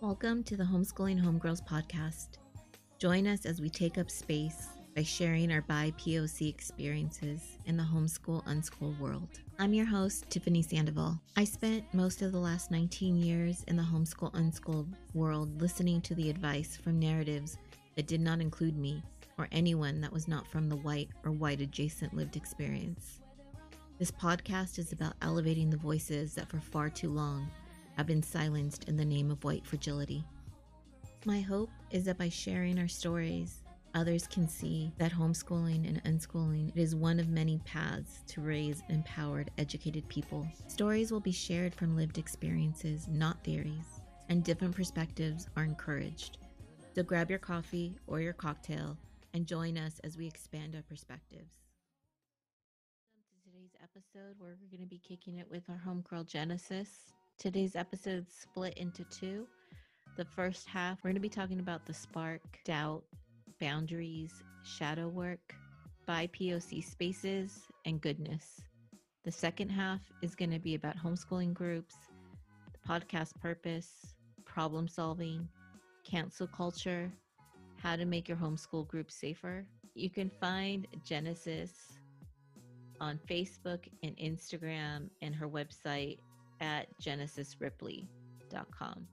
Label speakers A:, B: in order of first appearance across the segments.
A: Welcome to the Homeschooling Homegirls podcast. Join us as we take up space by sharing our BIPOC experiences in the homeschool unschool world. I'm your host, Tiffany Sandoval. I spent most of the last 19 years in the homeschool unschool world listening to the advice from narratives that did not include me or anyone that was not from the white or white adjacent lived experience. This podcast is about elevating the voices that for far too long have been silenced in the name of white fragility. My hope is that by sharing our stories, others can see that homeschooling and unschooling is one of many paths to raise empowered, educated people. Stories will be shared from lived experiences, not theories, and different perspectives are encouraged. So grab your coffee or your cocktail and join us as we expand our perspectives. Welcome to today's episode where we're going to be kicking it with our homegirl Genesis. Today's episode split into two. The first half, we're going to be talking about the spark, doubt, boundaries, shadow work, BIPOC spaces, and goodness. The second half is going to be about homeschooling groups, the podcast purpose, problem solving, cancel culture, how to make your homeschool group safer. You can find Genesis on Facebook and Instagram and her website at genesisripley.com.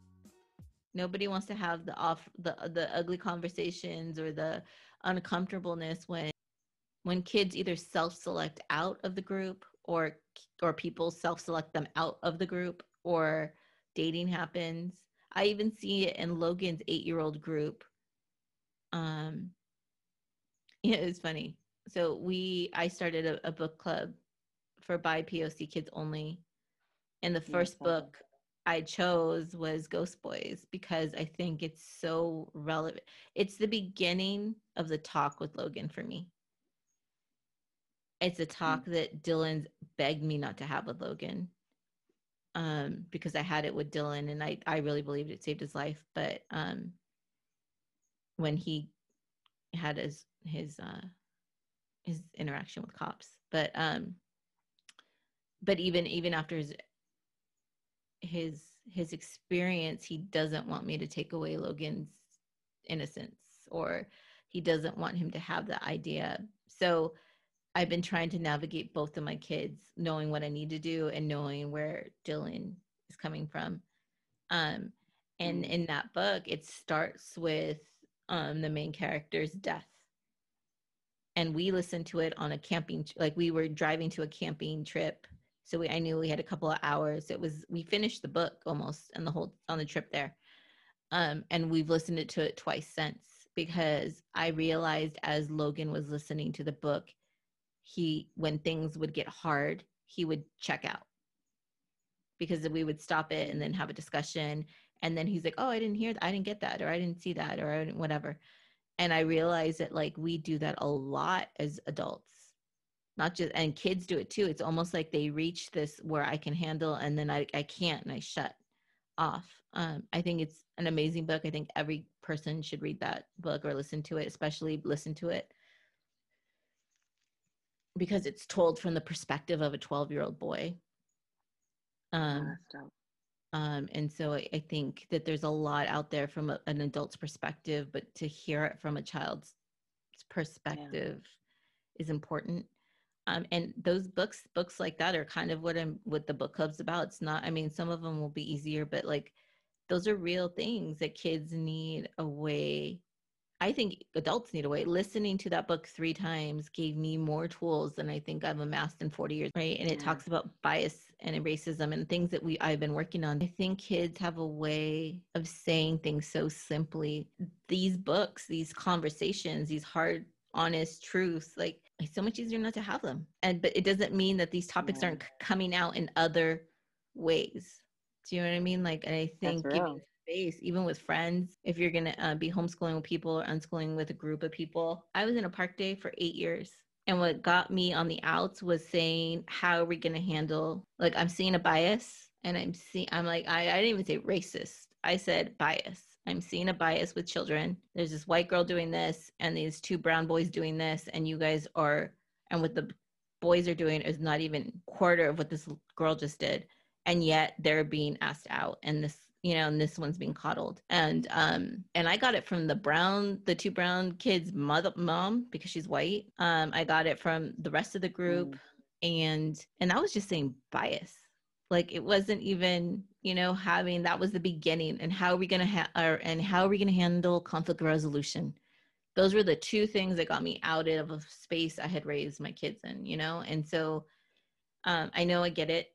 A: Nobody wants to have the off the the ugly conversations or the uncomfortableness when when kids either self-select out of the group or or people self-select them out of the group or dating happens. I even see it in Logan's 8-year-old group. Um yeah, it's funny. So we I started a, a book club for BIPOC kids only and the first book I chose was Ghost Boys because I think it's so relevant. It's the beginning of the talk with Logan for me. It's a talk mm-hmm. that Dylan's begged me not to have with Logan um, because I had it with Dylan and I, I really believed it saved his life. But um, when he had his his uh, his interaction with cops, but um, but even even after his his his experience he doesn't want me to take away logan's innocence or he doesn't want him to have that idea. So i've been trying to navigate both of my kids knowing what i need to do and knowing where dylan is coming from. Um and mm. in that book it starts with um the main character's death. And we listened to it on a camping like we were driving to a camping trip so we, I knew we had a couple of hours. It was we finished the book almost and the whole on the trip there, um, and we've listened to it twice since because I realized as Logan was listening to the book, he when things would get hard, he would check out because we would stop it and then have a discussion, and then he's like, "Oh, I didn't hear that. I didn't get that, or I didn't see that, or whatever." And I realized that like we do that a lot as adults not just and kids do it too it's almost like they reach this where i can handle and then i, I can't and i shut off um, i think it's an amazing book i think every person should read that book or listen to it especially listen to it. Because it's told from the perspective of a 12 year old boy um, um, and so I, I, think that there's a lot out there from a, an adult's perspective but to hear it from a child's perspective yeah. is important um, and those books books like that are kind of what i'm what the book club's about. It's not i mean some of them will be easier but like those are real things that kids need a way i think adults need a way. Listening to that book three times gave me more tools than i think i've amassed in 40 years right? And it yeah. talks about bias and racism and things that we i've been working on. I think kids have a way of saying things so simply. These books these conversations these hard honest truths like it's so much easier not to have them. And but it doesn't mean that these topics yeah. aren't coming out in other ways. Do you know what i mean? Like and i think giving space even with friends if you're gonna uh, be homeschooling with people or unschooling with a group of people. I was in a park day for eight years and what got me on the outs was saying how are we gonna handle like i'm seeing a bias and i'm seeing i'm like I, I didn't even say racist. I said bias I'm seeing a bias with children. There's this white girl doing this and these two brown boys doing this, and you guys are, and what the boys are doing is not even quarter of what this girl just did. And yet they're being asked out. And this, you know, and this one's being coddled. And um, and I got it from the brown, the two brown kids' mother mom because she's white. Um, I got it from the rest of the group, mm. and and I was just saying bias. Like it wasn't even, you know, having that was the beginning. And how are we gonna have, and how are we gonna handle conflict resolution? Those were the two things that got me out of a space I had raised my kids in, you know. And so, um, I know I get it.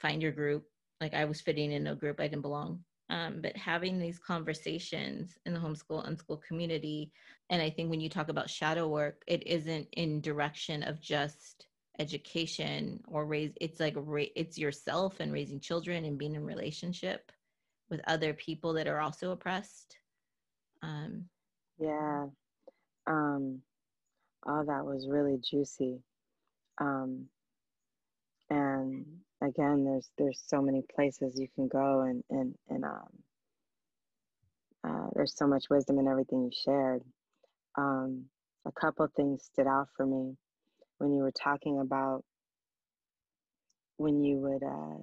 A: Find your group. Like I was fitting in no group. I didn't belong um, but having these conversations in the homeschool unschool community and i think when you talk about shadow work it isn't in direction of just education or raise it's like it's yourself and raising children and being in relationship with other people that are also oppressed.
B: Um yeah. Um all that was really juicy. Um and again there's there's so many places you can go and and and um uh, there's so much wisdom in everything you shared. Um a couple things stood out for me when you were talking about when you would uh,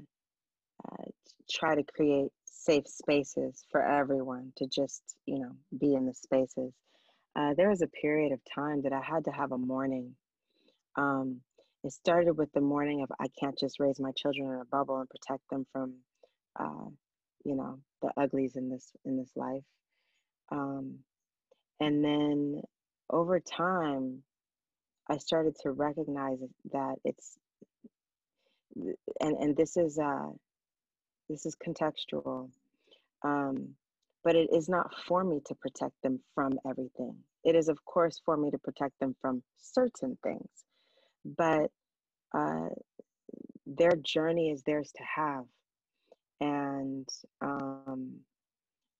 B: uh, try to create safe spaces for everyone to just you know be in the spaces uh, there was a period of time that i had to have a mourning um, it started with the mourning of I can't just raise my children in a bubble and protect them from, uh, you know, the uglies in this in this life. Um, and then over time, I started to recognize that it's, and and this is uh, this is contextual, um, but it is not for me to protect them from everything. It is, of course, for me to protect them from certain things but uh, their journey is theirs to have. And um,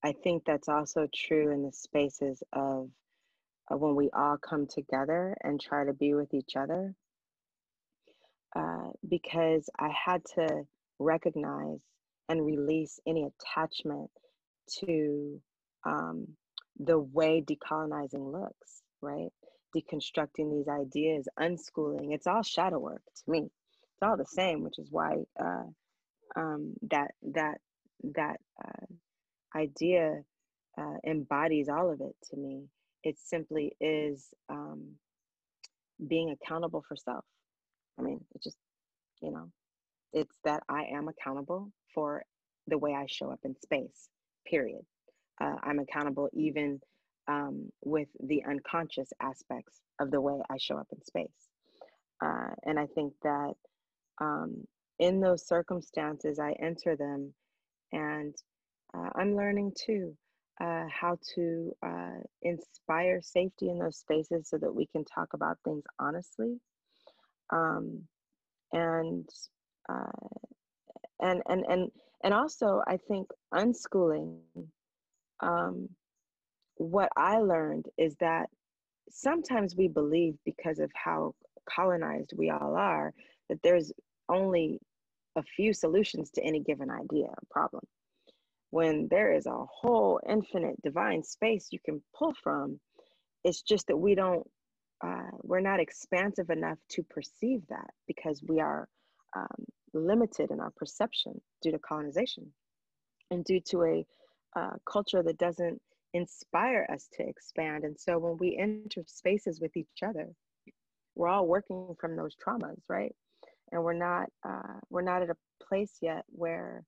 B: I think that's also true in the spaces of, when we all come together and try to be with each other. Uh, because I had to recognize and release any attachment to um, the way decolonizing looks, right? deconstructing these ideas, unschooling. It's all shadow work to me. It's all the same, which is why uh, um, that that that uh, idea uh, embodies all of it to me. It simply is um, being accountable for self. I mean, it just you know, it's that I am accountable for the way I show up in space. Period. Uh, I'm accountable even um, with the unconscious aspects of the way I show up in space. Uh, and I think that um, in those circumstances, I enter them and uh, I'm learning too uh, how to uh, inspire safety in those spaces so that we can talk about things honestly. Um, and uh, and and and and also, I think unschooling um, what I learned is that sometimes we believe because of how colonized we all are that there's only a few solutions to any given idea or problem when there is a whole infinite divine space you can pull from it's just that we don't uh, we're not expansive enough to perceive that because we are um, limited in our perception due to colonization and due to a uh, culture that doesn't inspire us to expand. And so when we enter spaces with each other, we're all working from those traumas, right? And we're not uh, we're not at a place yet where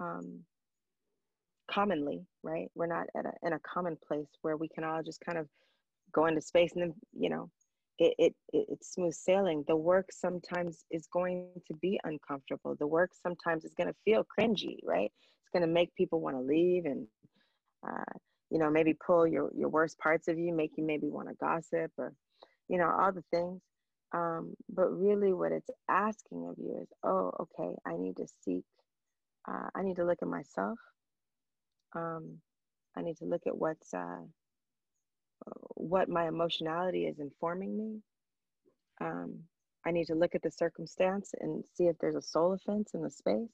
B: um, commonly, right? We're not at a, in a common place where we can all just kind of go into space and then you know it, it, it it's smooth sailing. The work sometimes is going to be uncomfortable. The work sometimes is going to feel cringy, right? It's going to make people want to leave and uh, you know maybe pull your your worst parts of you make you maybe want to gossip or you know all the things um, but really what it's asking of you is oh okay i need to seek uh, i need to look at myself um, i need to look at what's uh, what my emotionality is informing me um, i need to look at the circumstance and see if there's a soul offense in the space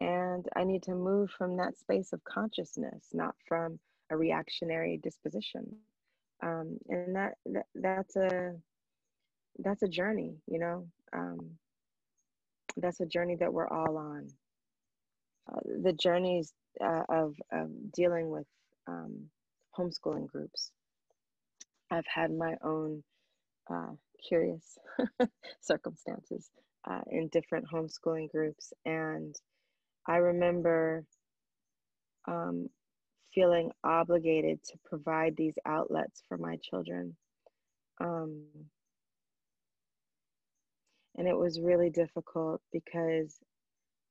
B: and I need to move from that space of consciousness, not from a reactionary disposition. Um, and that, that that's a that's a journey, you know. Um, that's a journey that we're all on. Uh, the journeys uh, of, dealing with um, homeschooling groups. I've had my own uh, curious circumstances uh, in different homeschooling groups. And I remember um, feeling obligated to provide these outlets for my children. Um, and it was really difficult because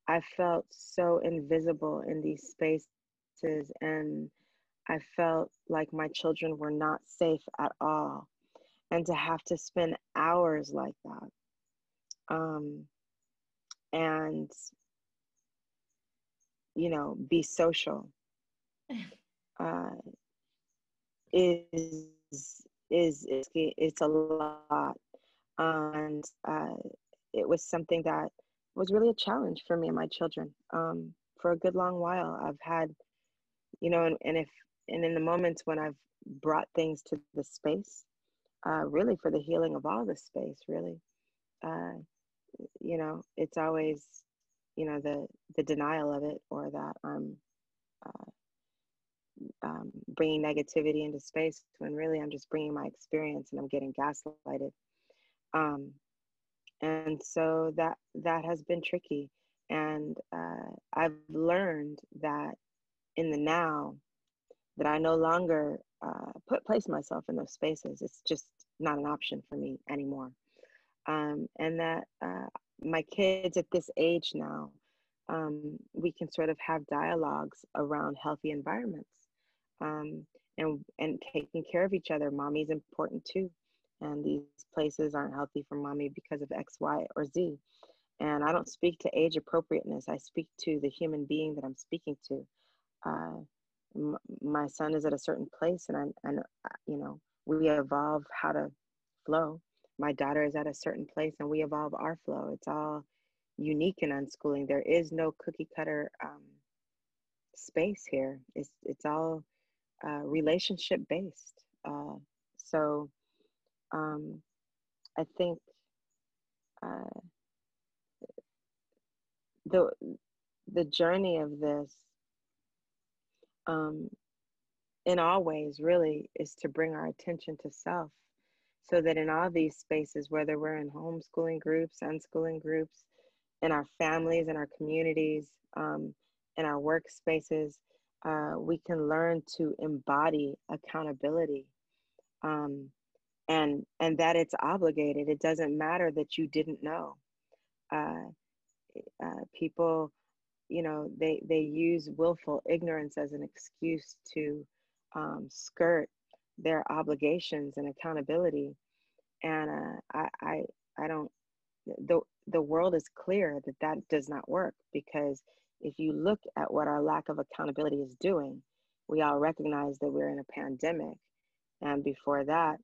B: I felt so invisible in these spaces and I felt like my children were not safe at all. And to have to spend hours like that um, and, you know, be social uh, is, is, is, it's a lot. And uh, it was something that was really a challenge for me and my children um, for a good long while. I've had, you know, and, and if and in the moments when I've brought things to the space, uh, really for the healing of all the space, really, uh, you know, it's always, you know, the the denial of it or that I'm uh, um, bringing negativity into space when really I'm just bringing my experience and I'm getting gaslighted. Um, and so that that has been tricky, and uh, I've learned that in the now that I no longer uh, put place myself in those spaces. It's just not an option for me anymore. Um, and that uh, my kids at this age now, um, we can sort of have dialogues around healthy environments um, and and taking care of each other. Mommy's important too, and these places aren't healthy for mommy because of X, Y, or Z. And I don't speak to age appropriateness. I speak to the human being that I'm speaking to. Uh, my son is at a certain place and I, and you know we evolve how to flow my daughter is at a certain place and we evolve our flow it's all unique in unschooling there is no cookie cutter um, space here it's it's all uh, relationship based uh, so um, i think uh, the the journey of this um, in all ways, really, is to bring our attention to self so that in all these spaces, whether we're in homeschooling groups, unschooling groups, in our families, in our communities, um, in our workspaces, uh, we can learn to embody accountability. Um, and and that it's obligated. It doesn't matter that you didn't know. Uh, uh, people you know they they use willful ignorance as an excuse to um, skirt their obligations and accountability. And uh, I, I i don't the the world is clear that that does not work because if you look at what our lack of accountability is doing we all recognize that we're in a pandemic. And before that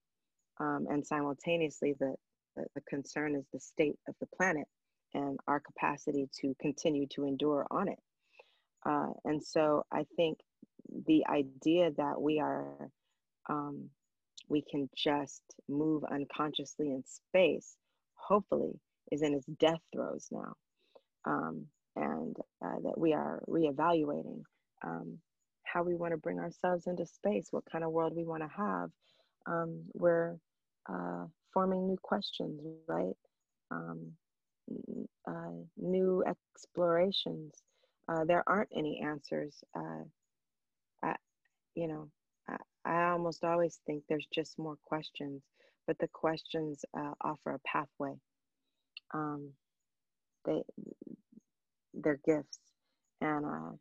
B: um, and simultaneously the, the the concern is the state of the planet and our capacity to continue to endure on it. Uh, and so I think the idea that we are, um, we can just move unconsciously in space, hopefully, is in its death throes now. Um, and uh, that we are reevaluating um, how we want to bring ourselves into space, what kind of world we want to have. Um, we're uh, forming new questions, right? Um, uh, new explorations. Uh, there aren't any answers. Uh, I, you know, I, I, almost always think there's just more questions, but the questions uh, offer a pathway. Um, they, they're gifts, and uh,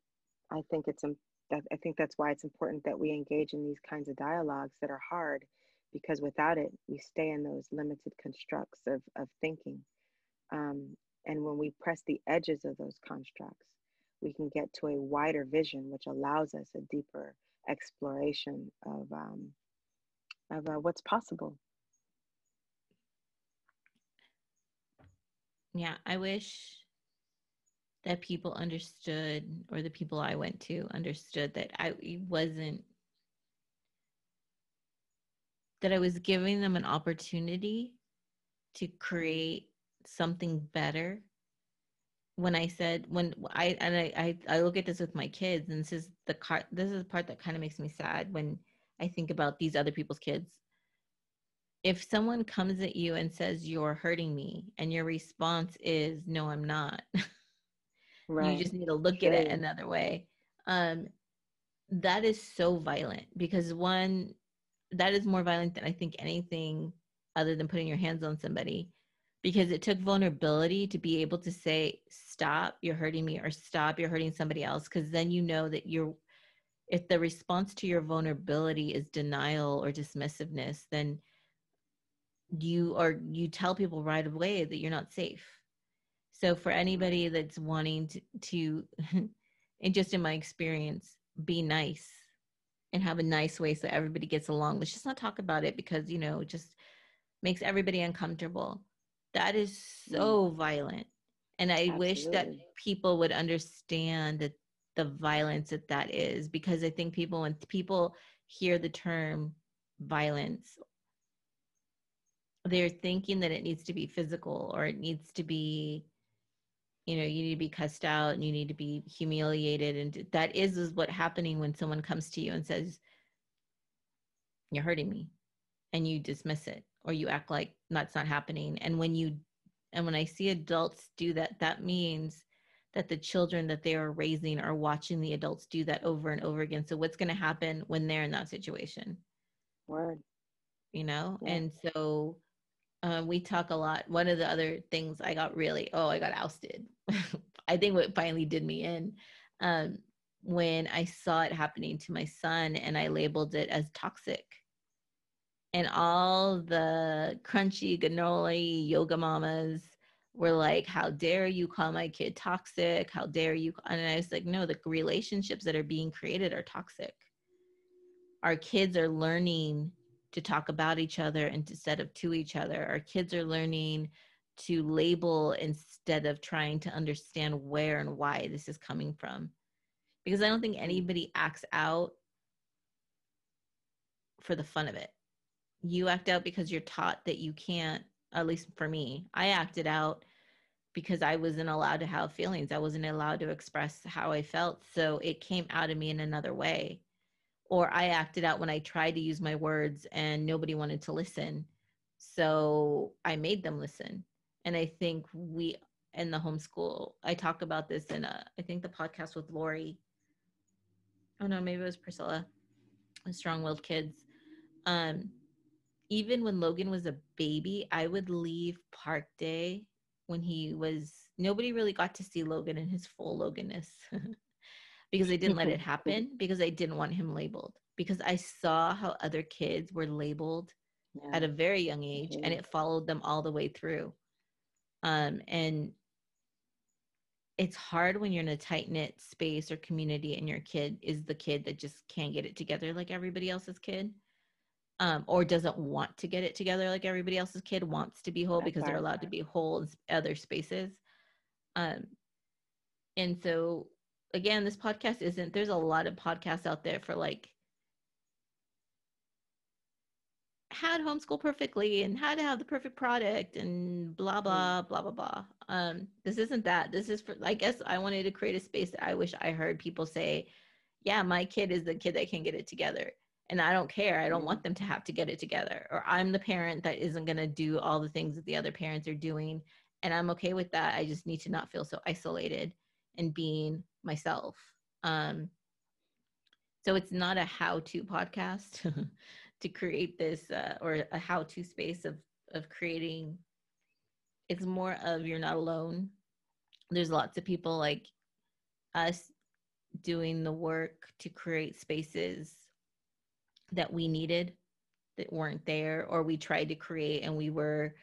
B: I think it's I think that's why it's important that we engage in these kinds of dialogues that are hard, because without it, we stay in those limited constructs of of thinking. Um, and when we press the edges of those constructs, we can get to a wider vision, which allows us a deeper exploration of, um, of uh, what's possible.
A: Yeah, I wish that people understood, or the people I went to understood that I wasn't, that I was giving them an opportunity to create something better when I said when I and I, I I look at this with my kids, and this is the car. This is the part that kind of makes me sad when I think about these other people's kids. If someone comes at you and says you're hurting me, and your response is no, I'm not. Right. you just need to look sure. at it another way. Um, that is so violent because one, that is more violent than I think anything other than putting your hands on somebody because it took vulnerability to be able to say stop you're hurting me or stop you're hurting somebody else because then you know that you're if the response to your vulnerability is denial or dismissiveness then you are you tell people right away that you're not safe. So for anybody mm-hmm. that's wanting to, to and just in my experience be nice and have a nice way so everybody gets along let's just not talk about it because you know just makes everybody uncomfortable that is mm. so violent and i Absolutely. wish that people would understand that the violence that that is because i think people when people hear the term violence they're thinking that it needs to be physical or it needs to be you know you need to be cussed out and you need to be humiliated and that is is what happening when someone comes to you and says you're hurting me and you dismiss it or you act like that's not happening and when you and when i see adults do that that means that the children that they are raising are watching the adults do that over and over again. So what's going to happen when they're in that situation?
B: Word.
A: You know? Yeah. and so uh, we talk a lot one of the other things i got really oh i got ousted i think what finally did me in um, when i saw it happening to my son and i labeled it as toxic and all the crunchy granola yoga mamas were like, How dare you call my kid toxic? How dare you? And I was like, No, the relationships that are being created are toxic. Our kids are learning to talk about each other instead of to each other. Our kids are learning to label instead of trying to understand where and why this is coming from. Because I don't think mm-hmm. anybody acts out for the fun of it. You act out because you're taught that you can't at least for me. I acted out because i wasn't allowed to have feelings. I wasn't allowed to express how i felt. So it came out of me in another way or i acted out when i tried to use my words and nobody wanted to listen. So i made them listen. And i think we in the homeschool i talk about this in a i think the podcast with lori. Oh no maybe it was priscilla strong-willed kids. Um even when Logan was a baby, I would leave park day when he was nobody really got to see Logan in his full Loganness because I didn't let it happen because I didn't want him labeled because I saw how other kids were labeled yeah. at a very young age mm-hmm. and it followed them all the way through. Um, and it's hard when you're in a tight knit space or community and your kid is the kid that just can't get it together like everybody else's kid um, or doesn't want to get it together like everybody else's kid wants to be whole because they're allowed to be whole in other spaces. Um, and so, again, this podcast isn't, there's a lot of podcasts out there for like how to homeschool perfectly and how to have the perfect product and blah, blah, blah, blah, blah. Um, this isn't that. This is for, I guess I wanted to create a space that I wish I heard people say, yeah, my kid is the kid that can get it together and I don't care. I don't want them to have to get it together. Or I'm the parent that isn't going to do all the things that the other parents are doing. And I'm okay with that. I just need to not feel so isolated and being myself. Um, so it's not a how to podcast to create this uh, or a how to space of, of creating. It's more of you're not alone. There's lots of people like us doing the work to create spaces that we needed that weren't there or we tried to create and we were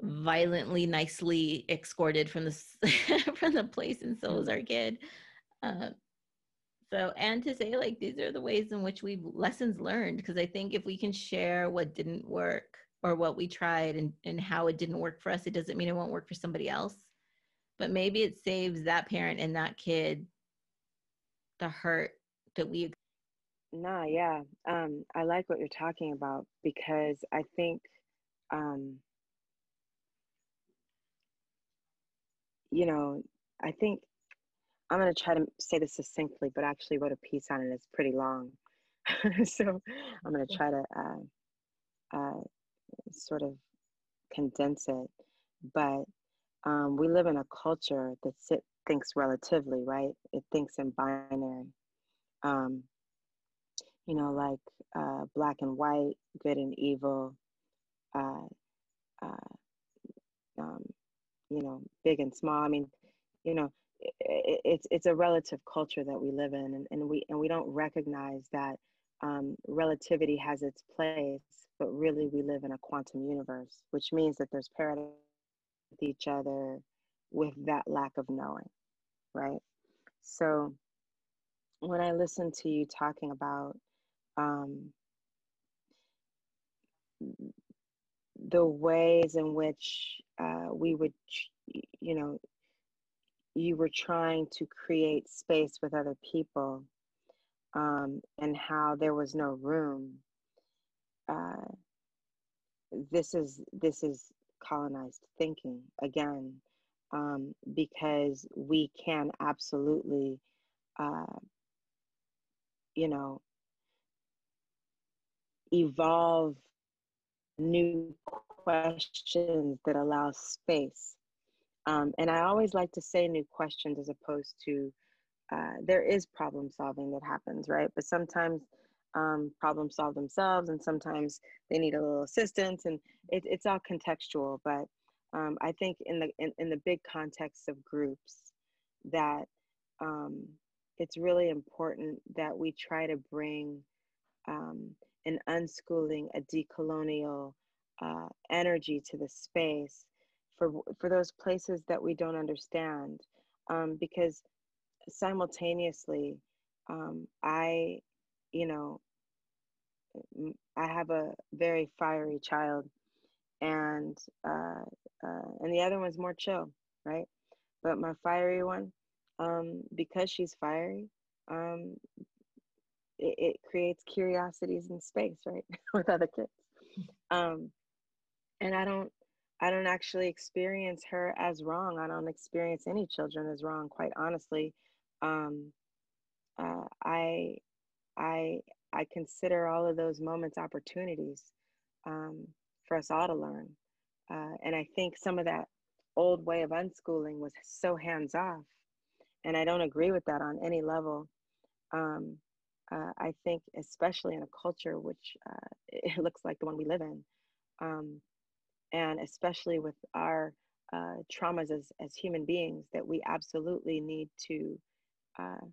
A: violently nicely escorted from the from the place and so was our kid uh, so and to say like these are the ways in which we've lessons learned because i think if we can share what didn't work or what we tried and, and how it didn't work for us it doesn't mean it won't work for somebody else but maybe it saves that parent and that kid the hurt that we
B: Nah, yeah. Um, I like what you're talking about because I think, um, you know, I think I'm going to try to say this succinctly, but I actually wrote a piece on it. It's pretty long. so I'm going to try to uh, uh, sort of condense it. But um, we live in a culture that sit, thinks relatively, right? It thinks in binary. Um, you know, like uh, black and white, good and evil, uh, uh, um, you know, big and small. I mean, you know, it, it's it's a relative culture that we live in, and, and we and we don't recognize that um, relativity has its place, but really we live in a quantum universe, which means that there's parity with each other with that lack of knowing, right? So when I listen to you talking about um, the ways in which uh, we would, you know, you were trying to create space with other people um, and how there was no room. Uh, this is this is colonized thinking again, um, because we can absolutely, uh, you know, evolve new questions that allow space. Um, and I always like to say new questions as opposed to uh, there is problem solving that happens, right? But sometimes um, solve themselves, and sometimes they need a little assistance, and it, it's all contextual. But um, I think in the in, in, the big context of groups, that um, it's really important that we try to bring um, an unschooling, a decolonial uh, energy to the space for for those places that we don't understand, um, because simultaneously, um, I, you know, I have a very fiery child, and uh, uh, and the other one's more chill, right? But my fiery one, um, because she's fiery, um, it, it, creates curiosities in space, right, with other kids. Um, and I don't, I don't actually experience her as wrong. I don't experience any children as wrong, quite honestly um, uh, I I I consider all of those moments opportunities um, for us all to learn. Uh, and I think some of that old way of unschooling was so hands off, and I don't agree with that on any level. Um, uh, I think, especially in a culture which uh, it looks like the one we live in, um, and especially with our uh, traumas as, as human beings, that we absolutely need to uh,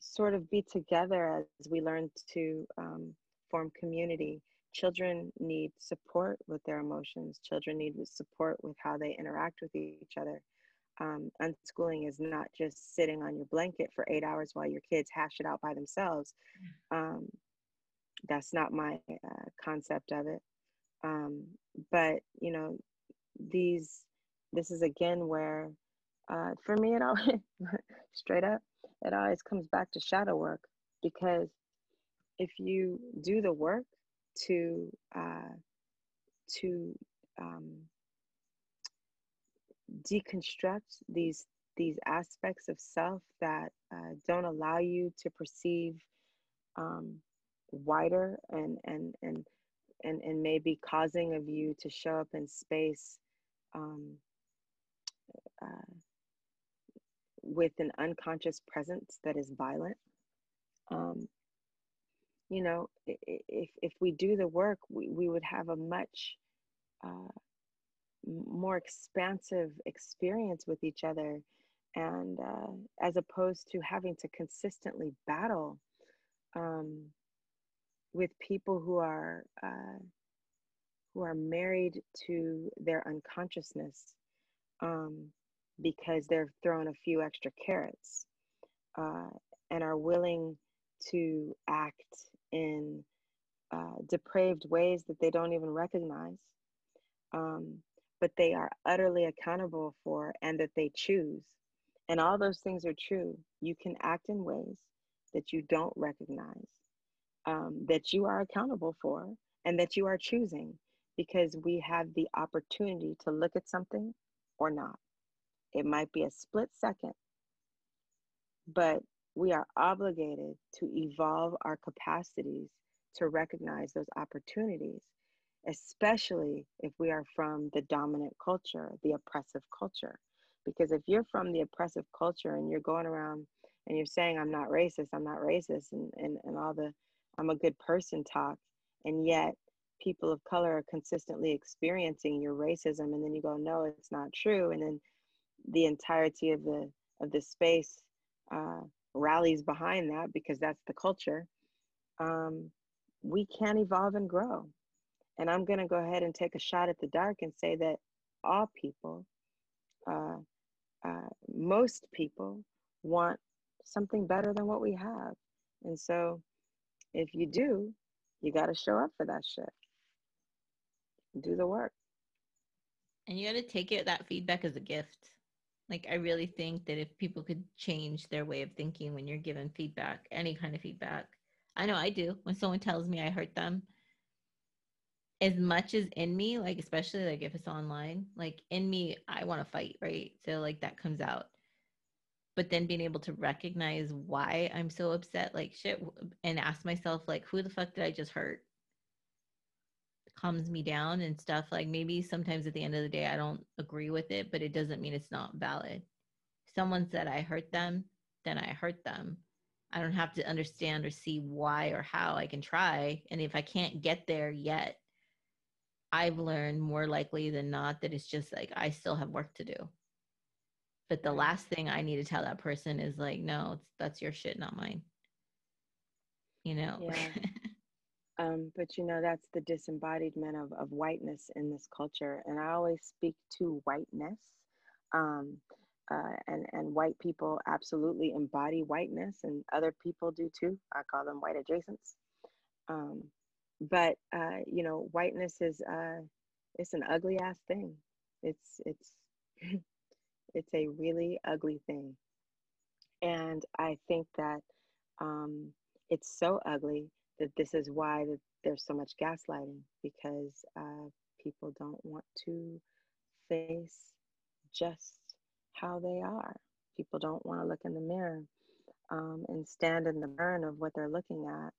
B: sort of be together as we learn to um, form community. Children need support with their emotions. Children need support with how they interact with each other. Um, unschooling is not just sitting on your blanket for eight hours while your kids hash it out by themselves. Um, that's not my uh, concept of it. Um, but you know, these this is again where uh, for me, it always straight up, it always comes back to shadow work because if you do the work to uh, to um, deconstruct these these aspects of self that uh, don't allow you to perceive um, wider and and and and and maybe causing of you to show up in space um, uh, with an unconscious presence that is violent. Um, you know, if, if we do the work, we, we would have a much uh, more expansive experience with each other. And uh, as opposed to having to consistently battle um, with people who are uh, who are married to their unconsciousness, um, because they're thrown a few extra carrots uh, and are willing to act in uh, depraved ways that they don't even recognize, um, but they are utterly accountable for and that they choose. And all those things are true. You can act in ways that you don't recognize, um, that you are accountable for, and that you are choosing because we have the opportunity to look at something or not It might be a split second, but we are obligated to evolve our capacities to recognize those opportunities, especially if we are from the dominant culture, the oppressive culture. Because if you're from the oppressive culture and you're going around and you're saying, I'm not racist, I'm not racist, and, and, and all the I'm a good person talk, and yet people of color are consistently experiencing your racism, and then you go, no, it's not true, and then the entirety of the of the space uh, rallies behind that because that's the culture. Um, we can't evolve and grow, and I'm going to go ahead and take a shot at the dark and say that all people, uh, uh, most people, want something better than what we have, and so if you do, you got to show up for that shit. Do the work.
A: And you got to take it that feedback as a gift. Like I really think that if people could change their way of thinking when you're given feedback, any kind of feedback. I know I do. When someone tells me I hurt them, as much as in me, like especially like if it's online, like in me, I want to fight, right? So like that comes out but then being able to recognize why I'm so upset, like shit, and ask myself, like, who the fuck did I just hurt? Calms me down and stuff. Like maybe sometimes at the end of the day, I don't agree with it, but it doesn't mean it's not valid. Someone said I hurt them, then I hurt them. I don't have to understand or see why or how I can try. And if I can't get there yet, I've learned more likely than not that it's just like I still have work to do. But the last thing I need to tell that person is like, no, that's your shit, not mine. You know?
B: Yeah. um, but you know, that's the disembodiment of, of whiteness in this culture. And I always speak to whiteness. Um, uh, and, and white people absolutely embody whiteness, and other people do too. I call them white adjacents. Um, but uh, you know, whiteness is uh, it's an ugly ass thing. It's it's It's a really ugly thing. And I think that um, it's so ugly that this is why that there's so much gaslighting because uh, people don't want to face just how they are. People don't want to look in the mirror um, and stand in the burn of what they're looking at.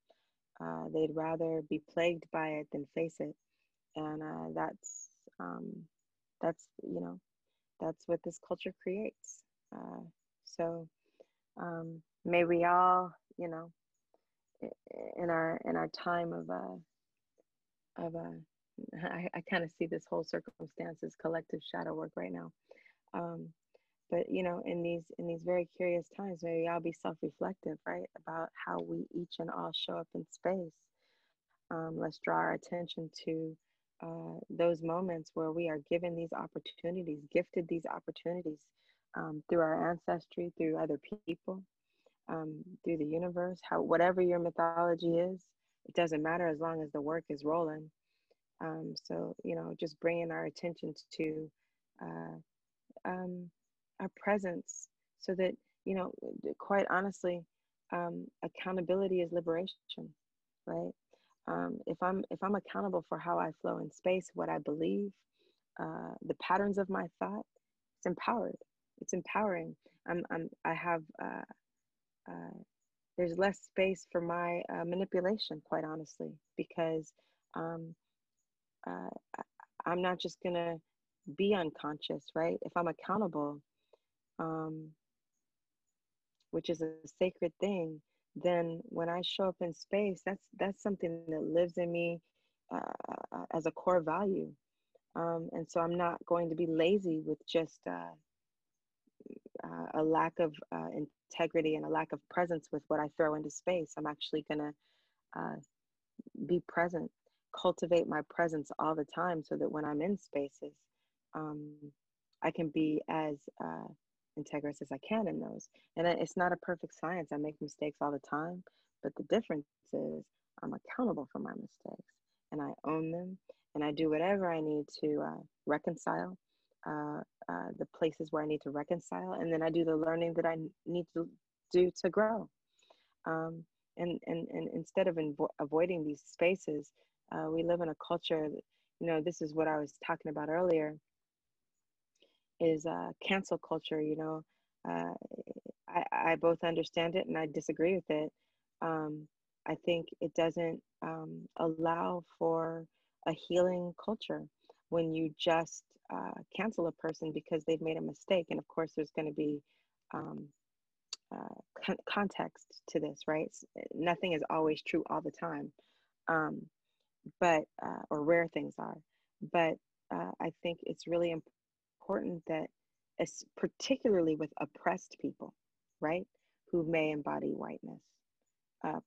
B: Uh, they'd rather be plagued by it than face it, and uh, that's um, that's you know that's what this culture creates. Uh, so um, may we all, you know, in our in our time of uh, of uh, I, I kind of see this whole circumstance as collective shadow work right now. Um, but you know, in these in these very curious times, maybe I'll be self-reflective, right, about how we each and all show up in space. Um, let's draw our attention to uh, those moments where we are given these opportunities, gifted these opportunities um, through our ancestry, through other people, um, through the universe, how whatever your mythology is, it doesn't matter as long as the work is rolling. Um, so you know, just bringing our attention to uh, um, our presence, so that you know, quite honestly, um, accountability is liberation, right? um, if i'm if i'm accountable for how i flow in space what i believe uh, the patterns of my thought it's empowered. It's empowering. I'm, I'm i have uh, uh, there's less space for my uh, manipulation quite honestly because um, uh, i'm not just gonna be unconscious right? If i'm accountable um, which is a sacred thing then when I show up in space, that's that's something that lives in me uh, as a core value. Um, and so I'm not going to be lazy with just uh, uh, a lack of uh, integrity and a lack of presence with what I throw into space. I'm actually going to uh, be present, cultivate my presence all the time so that when I'm in spaces, um, I can be as uh, integrous as I can in those. And it's not a perfect science. I make mistakes all the time, but the difference is I'm accountable for my mistakes and I own them and I do whatever I need to uh, reconcile uh, uh, the places where I need to reconcile. And then I do the learning that I need to do to grow. Um, and, and, and instead of invo- avoiding these spaces, uh, we live in a culture that, you know, this is what I was talking about earlier is uh, cancel culture. You know, uh, I, I both understand it and I disagree with it. Um, I think it doesn't um, allow for a healing culture when you just uh, cancel a person because they've made a mistake. And of course, there's going to be um, uh, con- context to this, right? Nothing is always true all the time, um, but uh, or rare things are. But uh, I think it's really important that, as particularly with oppressed people, right, who may embody whiteness, uh,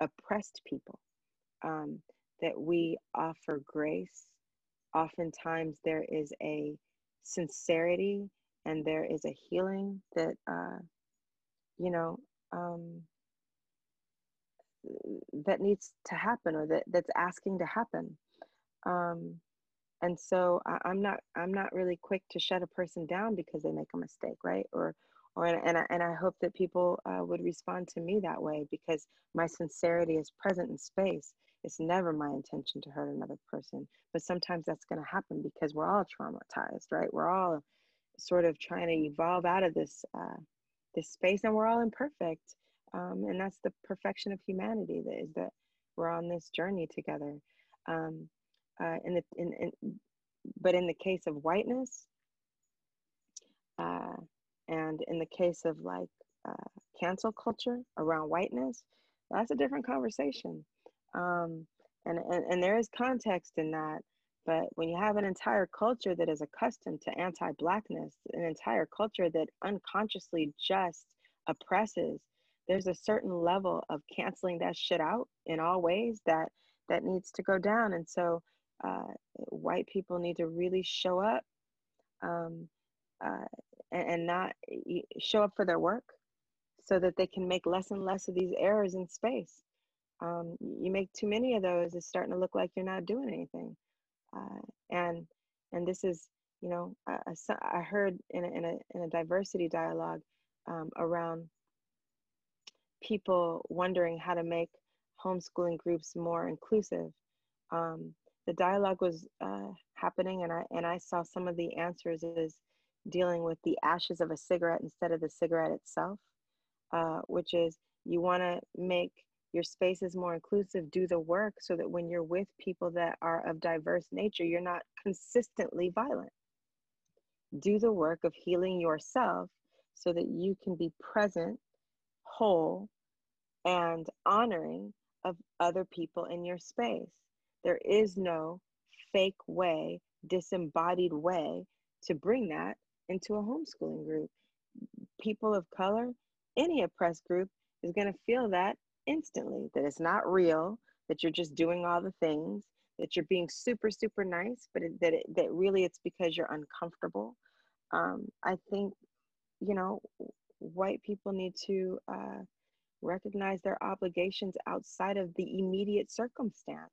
B: oppressed people, um, that we offer grace. Oftentimes, there is a sincerity and there is a healing that, uh, you know, um, that needs to happen or that, that's asking to happen. Um, and so I, am not I'm not really quick to shut a person down because they make a mistake, right? Or or and I, and I hope that people uh, would respond to me that way because my sincerity is present in space. It's never my intention to hurt another person, but sometimes that's going to happen because we're all traumatized, right? We're all sort of trying to evolve out of this uh, this space, and we're all imperfect, um, and that's the perfection of humanity. That is that we're on this journey together. Um, uh, in the in, in but in the case of whiteness, uh, and in the case of like uh, cancel culture around whiteness, that's a different conversation. Um, and, and, and there is context in that. But when you have an entire culture that is accustomed to anti Blackness, an entire culture that unconsciously just oppresses, there's a certain level of canceling that shit out in all ways that that needs to go down. And so uh, white people need to really show up um, uh, and, and not show up for their work so that they can make less and less of these errors in space. Um, you make too many of those, it's starting to look like you're not doing anything. Uh, and and this is, you know, I, I heard in a, in a, in a diversity dialogue um, around people wondering how to make homeschooling groups more inclusive. Um, the dialogue was uh, happening, and I and I saw some of the answers is dealing with the ashes of a cigarette instead of the cigarette itself, uh, which is you want to make your spaces more inclusive, do the work so that when you're with people that are of diverse nature, you're not consistently violent. Do the work of healing yourself so that you can be present, whole, and honoring of other people in your space. There is no fake way, disembodied way to bring that into a homeschooling group. People of color, any oppressed group is going to feel that instantly that it's not real, that you're just doing all the things, that you're being super, super nice, but that, it, that really it's because you're uncomfortable. Um, I think, you know, white people need to uh, recognize their obligations outside of the immediate circumstance.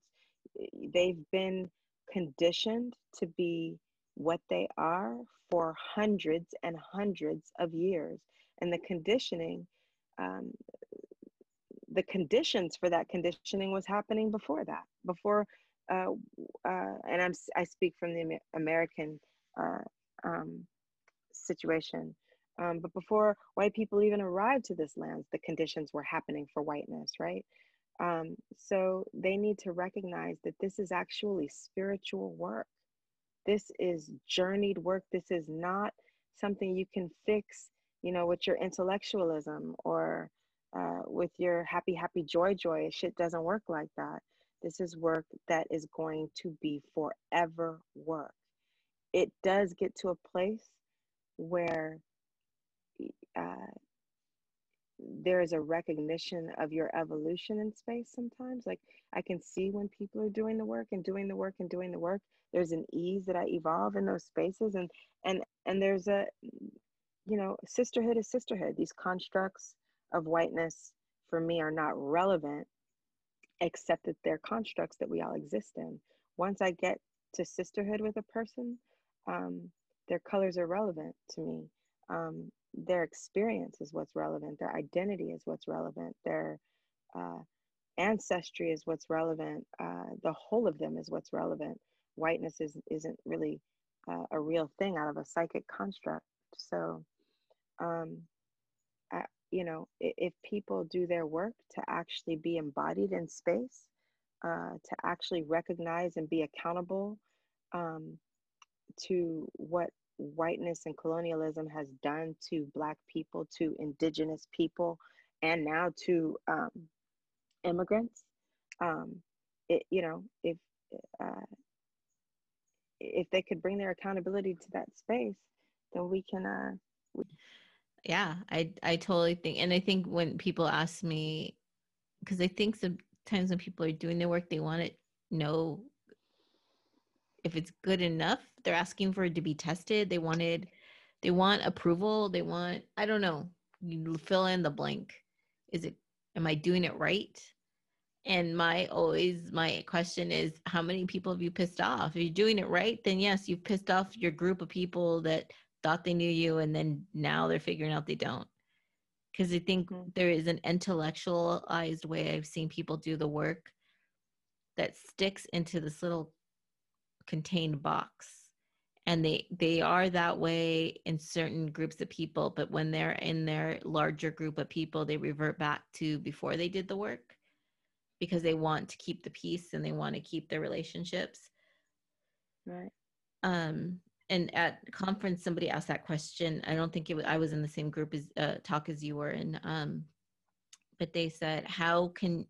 B: They've been conditioned to be what they are for hundreds and hundreds of years. And the conditioning, um, the conditions for that conditioning was happening before that, before, uh, uh, and I'm, I speak from the American uh, um, situation. Um, but before white people even arrived to this land, the conditions were happening for whiteness, right? Um, so they need to recognize that this is actually spiritual work. This is journeyed work. This is not something you can fix, you know, with your intellectualism or uh, with your happy, happy, joy, joy. Shit doesn't work like that. This is work that is going to be forever work. It does get to a place where uh, there is a recognition of your evolution in space sometimes. Like I can see when people are doing the work and doing the work and doing the work, there's an ease that I evolve in those spaces and and and there's a you know, sisterhood is sisterhood. These constructs of whiteness for me are not relevant except that they're constructs that we all exist in. Once I get to sisterhood with a person, um, their colors are relevant to me. Um, their experience is what's relevant their identity is what's relevant their uh, ancestry is what's relevant uh, the whole of them is what's relevant whiteness is, isn't really uh, a real thing out of a psychic construct. So, um, I, you know, if, if people do their work to actually be embodied in space, uh, to actually recognize and be accountable um, to what whiteness and colonialism has done to Black people, to Indigenous people, and now to um, immigrants. Um, it, you know, if uh, if they could bring their accountability to that space, then we can. Uh, we-
A: yeah, I I totally think, and I think when people ask me, because I think sometimes when people are doing their work, they want to know if it's good enough. They're asking for it to be tested. They wanted, they want approval. They want I don't know. You fill in the blank. Is it? Am I doing it right? And my always my question is how many people have you pissed off? If you're doing it right, then yes, you've pissed off your group of people that thought they knew you and then now they're figuring out they don't. Because I think mm-hmm. there is an intellectualized way I've seen people do the work that sticks into this little contained box. And they they are that way in certain groups of people but when they're in their larger group of people they revert back to before they did the work because they want to keep the peace and they want to keep their relationships.
B: Right.
A: Um and at conference somebody asked that question. I don't think it was i was in the same group as uh, talk as you were in um but they said how can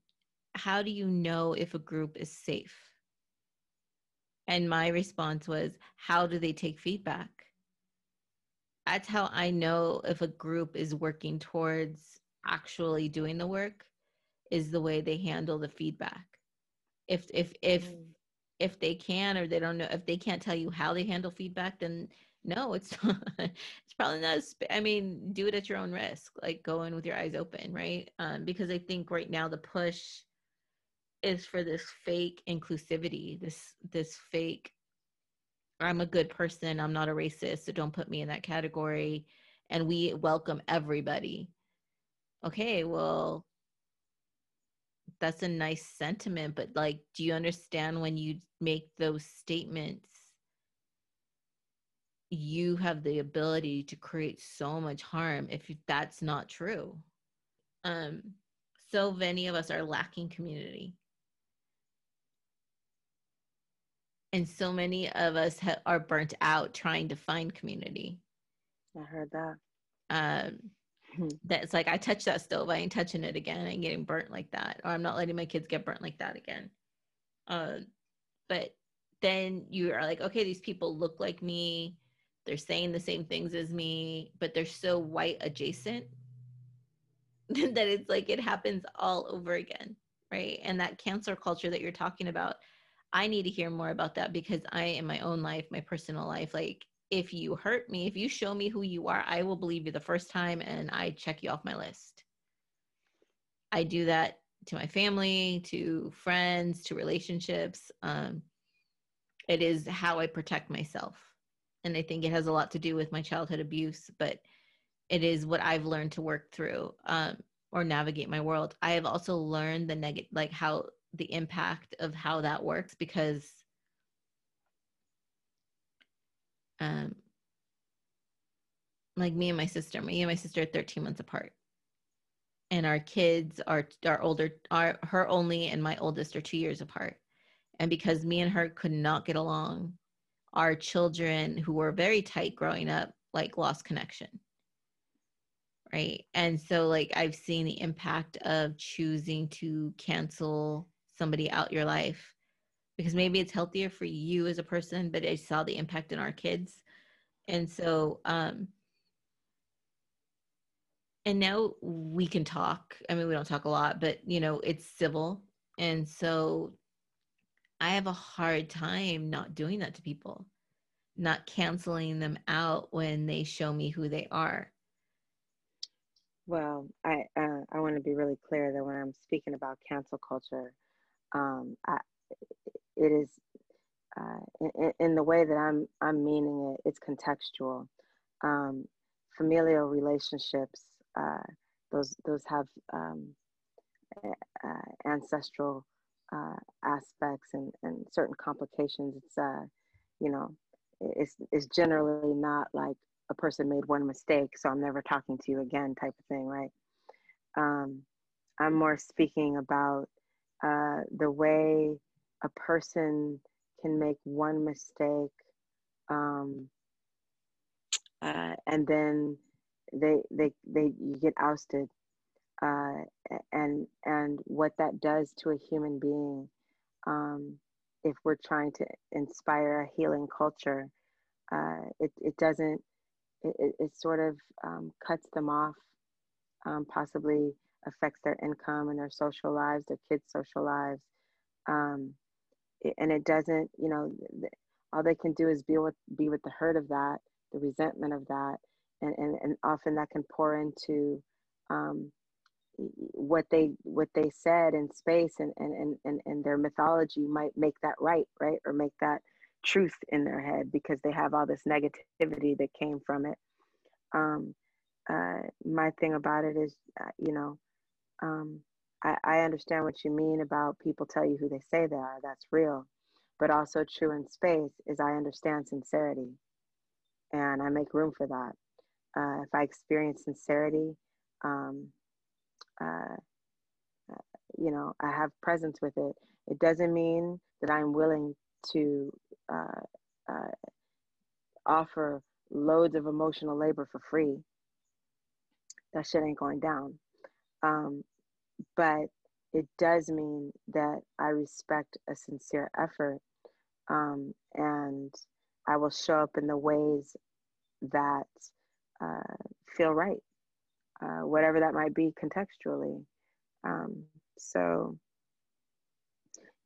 A: how do you know if a group is safe and my response was how do they take feedback? That's how i know if a group is working towards actually doing the work is the way they handle the feedback. If if if mm. if they can or they don't know if they can't tell you how they handle feedback then no it's not, it's probably not i mean do it at your own risk like go in with your eyes open right? Um, because i think right now the push is for this fake inclusivity this this fake i'm a good person i'm not a racist so don't put me in that category and we welcome everybody. Okay well that's a nice sentiment but like do you understand when you make those statements you have the ability to create so much harm if that's not true? Um so many of us are lacking community and so many of us ha- are burnt out trying to find community
B: i heard that
A: um Mm-hmm. that's like I touch that stove, I ain't touching it again. I ain't getting burnt like that, or I'm not letting my kids get burnt like that again. Uh, but then you are like, okay, these people look like me. They're saying the same things as me, but they're so white adjacent that it's like it happens all over again, right? And that cancel culture that you're talking about, I need to hear more about that because I, in my own life, my personal life, like if you hurt me, if you show me who you are, I will believe you the first time and I check you off my list. I do that to my family, to friends, to relationships. Um, it is how I protect myself. And I think it has a lot to do with my childhood abuse, but it is what I've learned to work through um, or navigate my world. I have also learned the negative, like how the impact of how that works because um, like me and my sister, me and my sister are 13 months apart. And our kids are are older, are her only and my oldest are two years apart. And because me and her could not get along, our children who were very tight growing up, like lost connection. Right. And so like I've seen the impact of choosing to cancel somebody out your life because maybe it's healthier for you as a person, but I saw the impact in our kids. And so, um, and now we can talk. I mean, we don't talk a lot, but you know, it's civil. And so I have a hard time not doing that to people, not canceling them out when they show me who they are.
B: Well, I uh, I want to be really clear that when I'm speaking about cancel culture, um, I, it is uh, in, in, the way that I'm I'm meaning it. It's contextual. Um, familial relationships, uh, those those have um, uh, ancestral aspects and, and certain complications. It's uh, you know it's, it's generally not like a person made one mistake, so I'm never talking to you again type of thing, right? Um, I'm more speaking about uh, the way a person can make one mistake um, uh, and then they they they you get ousted. Uh, and and what that does to a human being um, if we're trying to inspire a healing culture uh, it, it doesn't it, it sort of um, cuts them off um, possibly affects their income and their social lives their kids social lives. Um, and it doesn't you know all they can do is be with be with the hurt of that the resentment of that and and, and often that can pour into um, what they what they said in space and, and and and their mythology might make that right right or make that truth in their head because they have all this negativity that came from it. Um, uh, my thing about it is uh, you know um, I, I understand what you mean about people tell you who they say they are that's real but also true in space is I understand sincerity and I make room for that. Uh, if I experience sincerity, um, uh, you know, I have presence with it. It doesn't mean that I'm willing to uh, uh offer loads of emotional labor for free. That shit ain't going down. Um, but it does mean that I respect a sincere effort um, and I will show up in the ways that uh, feel right, uh, whatever that might be contextually. Um, so,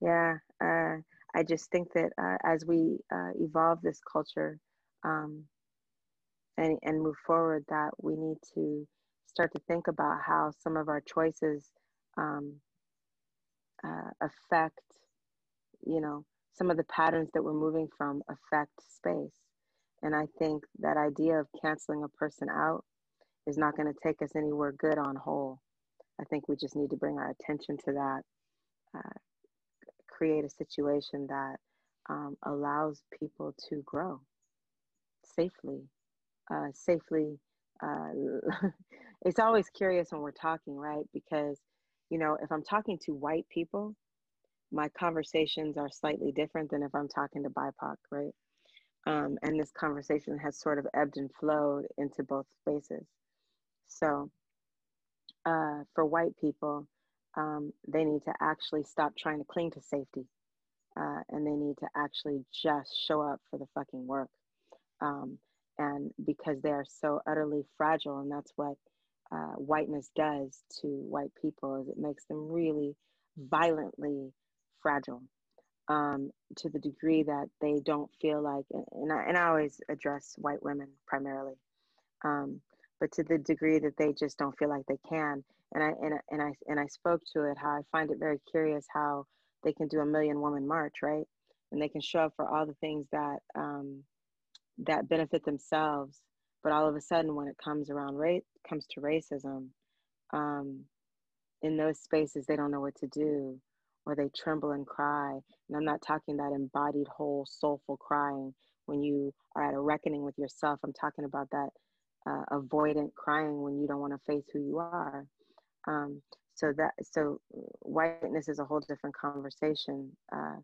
B: yeah, uh, I just think that uh, as we uh, evolve this culture um, and, and move forward, that we need to start to think about how some of our choices um, uh, affect, you know, some of the patterns that we're moving from affect space. And I think that idea of canceling a person out is not going to take us anywhere good on whole. I think we just need to bring our attention to that, uh, create a situation that um, allows people to grow safely. Uh, safely. Uh, it's always curious when we're talking, right? Because, you know, if I'm talking to white people, my conversations are slightly different than if I'm talking to BIPOC, right? Um, and this conversation has sort of ebbed and flowed into both spaces. So, uh, for white people, um, they need to actually stop trying to cling to safety, uh, and they need to actually just show up for the fucking work. Um, and because they are so utterly fragile, and that's what uh, whiteness does to white people, is it makes them really violently fragile um, to the degree that they don't feel like, and I, and I always address white women primarily, um, but to the degree that they just don't feel like they can. And I, and, and I, and I spoke to it, how I find it very curious how they can do a million woman march, right? And they can show up for all the things that, um, that benefit themselves. But all of a sudden, when it comes around race, comes to racism, um, in those spaces, they don't know what to do or they tremble and cry. And I'm not talking that embodied, whole, soulful crying when you are at a reckoning with yourself. I'm talking about that uh, avoidant crying when you don't want to face who you are. Um, so that so whiteness is a whole different conversation. Uh,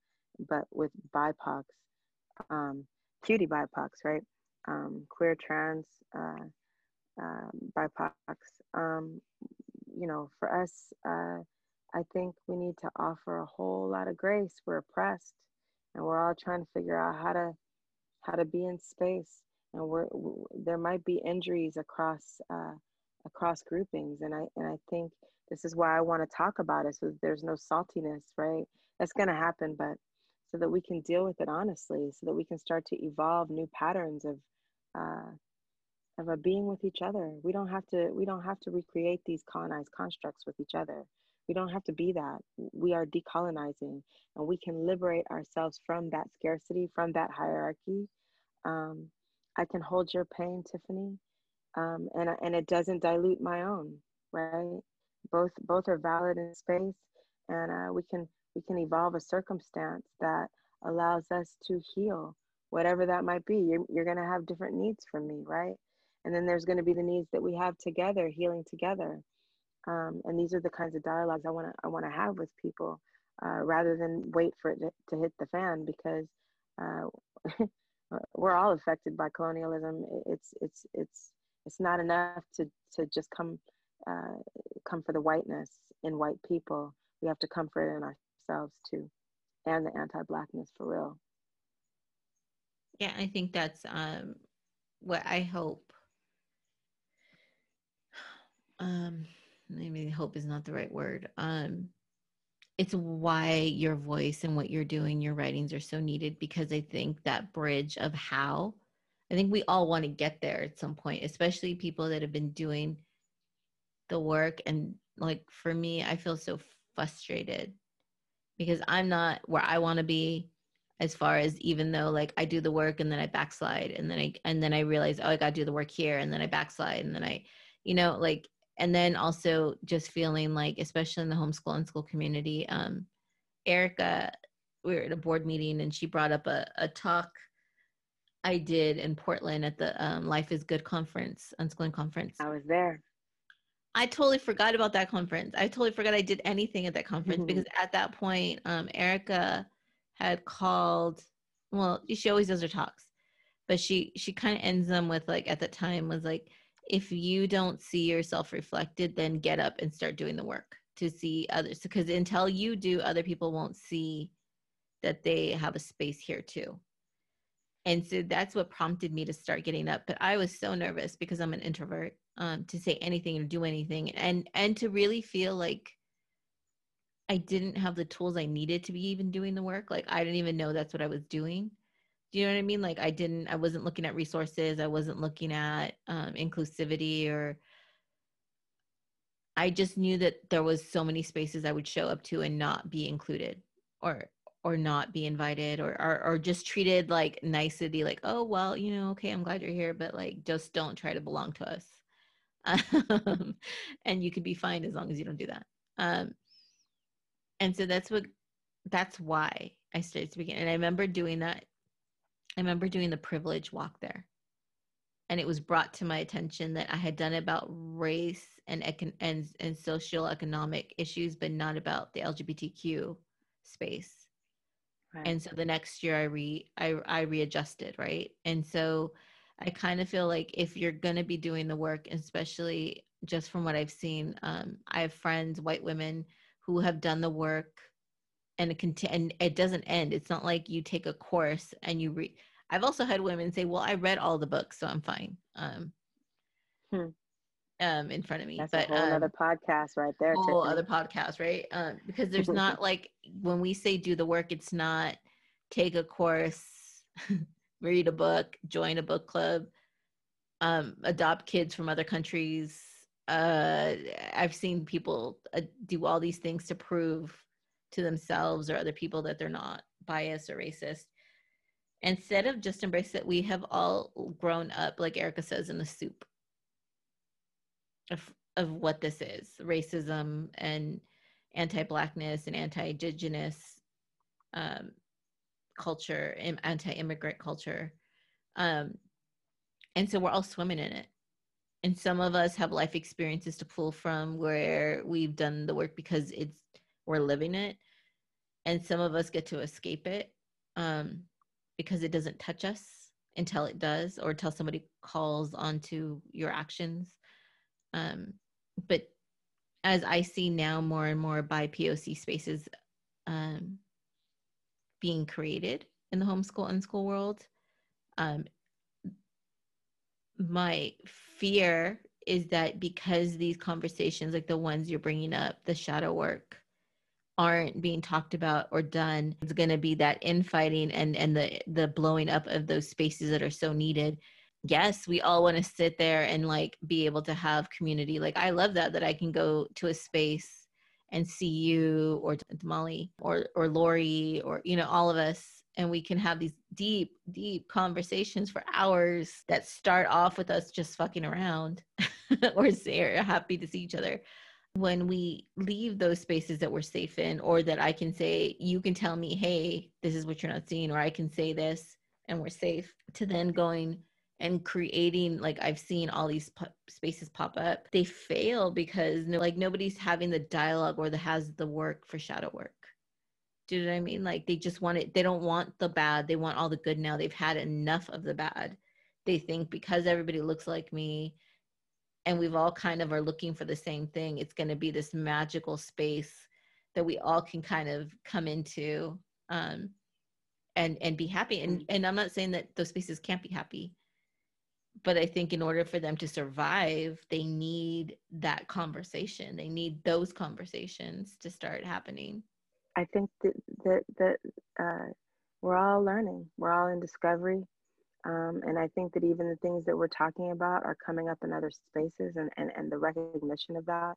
B: but with BIPOCs, um, QT BIPOCs, right? Um, queer, trans, uh, uh, BIPOCs. Um, you know, for us, uh, I think we need to offer a whole lot of grace. We're oppressed, and we're all trying to figure out how to how to be in space. And we're there might be injuries across uh, across groupings, and I and I think this is why I want to talk about it. So there's no saltiness, right? That's going to happen, but so that we can deal with it honestly, so that we can start to evolve new patterns of uh, of a being with each other. We don't have to we don't have to recreate these colonized constructs with each other. We don't have to be that. We are decolonizing and we can liberate ourselves from that scarcity, from that hierarchy. Um, I can hold your pain, Tiffany, um, and, and it doesn't dilute my own, right? Both, both are valid in space and uh, we, can, we can evolve a circumstance that allows us to heal whatever that might be. You're, you're going to have different needs from me, right? And then there's going to be the needs that we have together, healing together. Um, and these are the kinds of dialogues I want to I want to have with people, uh, rather than wait for it to, to hit the fan because uh, we're all affected by colonialism. It's it's it's it's not enough to to just come uh, come for the whiteness in white people. We have to come for it in ourselves too, and the anti-blackness for real.
A: Yeah, I think that's um, what I hope. Um, maybe hope is not the right word. Um, it's why your voice and what you're doing, your writings are so needed because I think that bridge of how, I think we all want to get there at some point, especially people that have been doing the work. And like for me, I feel so frustrated because I'm not where I want to be as far as even though like I do the work and then I backslide and then I and then I realize oh I got to do the work here and then I backslide and then I you know like and then also just feeling like especially in the homeschool and school community um erica we were at a board meeting and she brought up a, a talk i did in portland at the um, life is good conference unschooling conference.
B: I was there.
A: I totally forgot about that conference. I totally forgot i did anything at that conference mm-hmm. because at that point um, erica had called well she always does her talks but she she kind of ends them with like at the time was like if you don't see yourself reflected, then get up and start doing the work to see others. Because until you do, other people won't see that they have a space here too. And so that's what prompted me to start getting up. But I was so nervous because I'm an introvert um, to say anything or do anything, and and to really feel like I didn't have the tools I needed to be even doing the work. Like I didn't even know that's what I was doing. Do you know what i mean? Like i didn't i wasn't looking at resources i wasn't looking at um, inclusivity or i just knew that there was so many spaces i would show up to and not be included or or not be invited or, or or just treated like nicety like oh well you know okay i'm glad you're here but like just don't try to belong to us. Um, and you could be fine as long as you don't do that. Um, and so that's what that's why i started speaking and i remember doing that I remember doing the privilege walk there. And it was brought to my attention that I had done about race and econ- and and social economic issues, but not about the LGBTQ space. Right. And so the next year I re I, I readjusted, right? And so I kind of feel like if you're gonna be doing the work, especially just from what I've seen, um, I have friends, white women, who have done the work and it cont- and it doesn't end. It's not like you take a course and you read. I've also had women say, "Well, I read all the books, so I'm fine." Um, hmm. um in front of me.
B: That's
A: but,
B: a whole um, other podcast right there.
A: Whole other podcast, right? Um, because there's not like when we say do the work, it's not take a course, read a book, join a book club, um, adopt kids from other countries. Uh, I've seen people uh, do all these things to prove to themselves or other people that they're not biased or racist. Instead of just embrace it we have all grown up like erica says in the soup of, of what this is racism and anti-blackness and anti-indigenous um, culture and anti-immigrant culture. Um, and so we're all swimming in it and some of us have life experiences to pull from where we've done the work because it's we're living it. And some of us get to escape it um, because it doesn't touch us until it does or until somebody calls onto your actions. Um, but as i see now more and more BIPOC spaces um, being created in the homeschool and school world um, my fear is that because these conversations like the ones you're bringing up the shadow work aren't being talked about or done it's going to be that infighting and and the the blowing up of those spaces that are so needed. Yes we all want to sit there and like be able to have community. Like i love that that i can go to a space and see you or molly or or lori or you know all of us and we can have these deep deep conversations for hours that start off with us just fucking around or say happy to see each other. When we leave those spaces that we're safe in or that i can say you can tell me hey this is what you're not seeing or i can say this and we're safe to then going and creating like i've seen all these spaces pop up they fail because no, like nobody's having the dialogue or the has the work for shadow work do you know what i mean? Like they just want it they don't want the bad they want all the good now they've had enough of the bad. They think because everybody looks like me and we've all kind of are looking for the same thing it's going to be this magical space that we all can kind of come into um, and and be happy. And mm. and i'm not saying that those spaces can't be happy but i think in order for them to survive they need that conversation. They need those conversations to start happening
B: i think that that, that uh, we're all learning. We're all in discovery. Um, and i think that even the things that we're talking about are coming up in other spaces and and, and the recognition of that.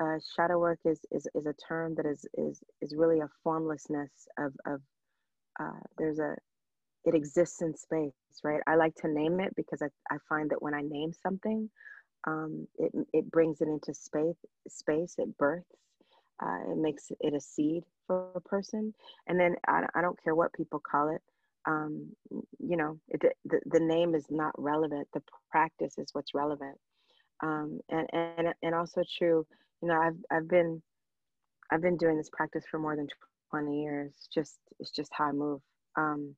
B: Uh, shadow work is, is is a term that is is is really a formlessness of of uh, there's a it exists in space right? I like to name it because i, I find that when i name something um, it, it brings it into space space it births uh, it makes it a seed for a person. And then i, I don't care what people call it um, you know it, the, the name is not relevant. The practice is what's relevant. Um, and, and and also true you know i've i've been i've been doing this practice for more than 20 years. Just it's just how i move. Um,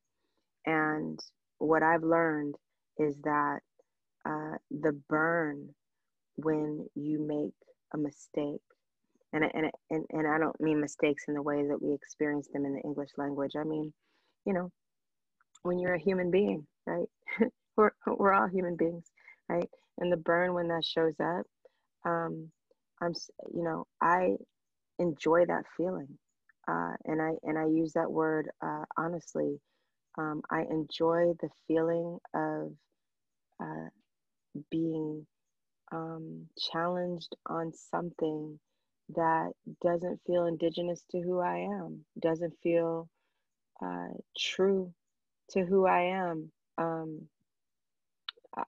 B: and what i've learned is that uh, the burn when you make a mistake and, and and and i don't mean mistakes in the way that we experience them in the english language. I mean you know when you're a human being right? We're, we're all human beings right? And the burn when that shows up um, i'm you know i enjoy that feeling. Uh, and I and I use that word uh, honestly. Um, I enjoy the feeling of uh, being um, challenged on something that doesn't feel indigenous to who I am, doesn't feel uh, true to who I am. Um,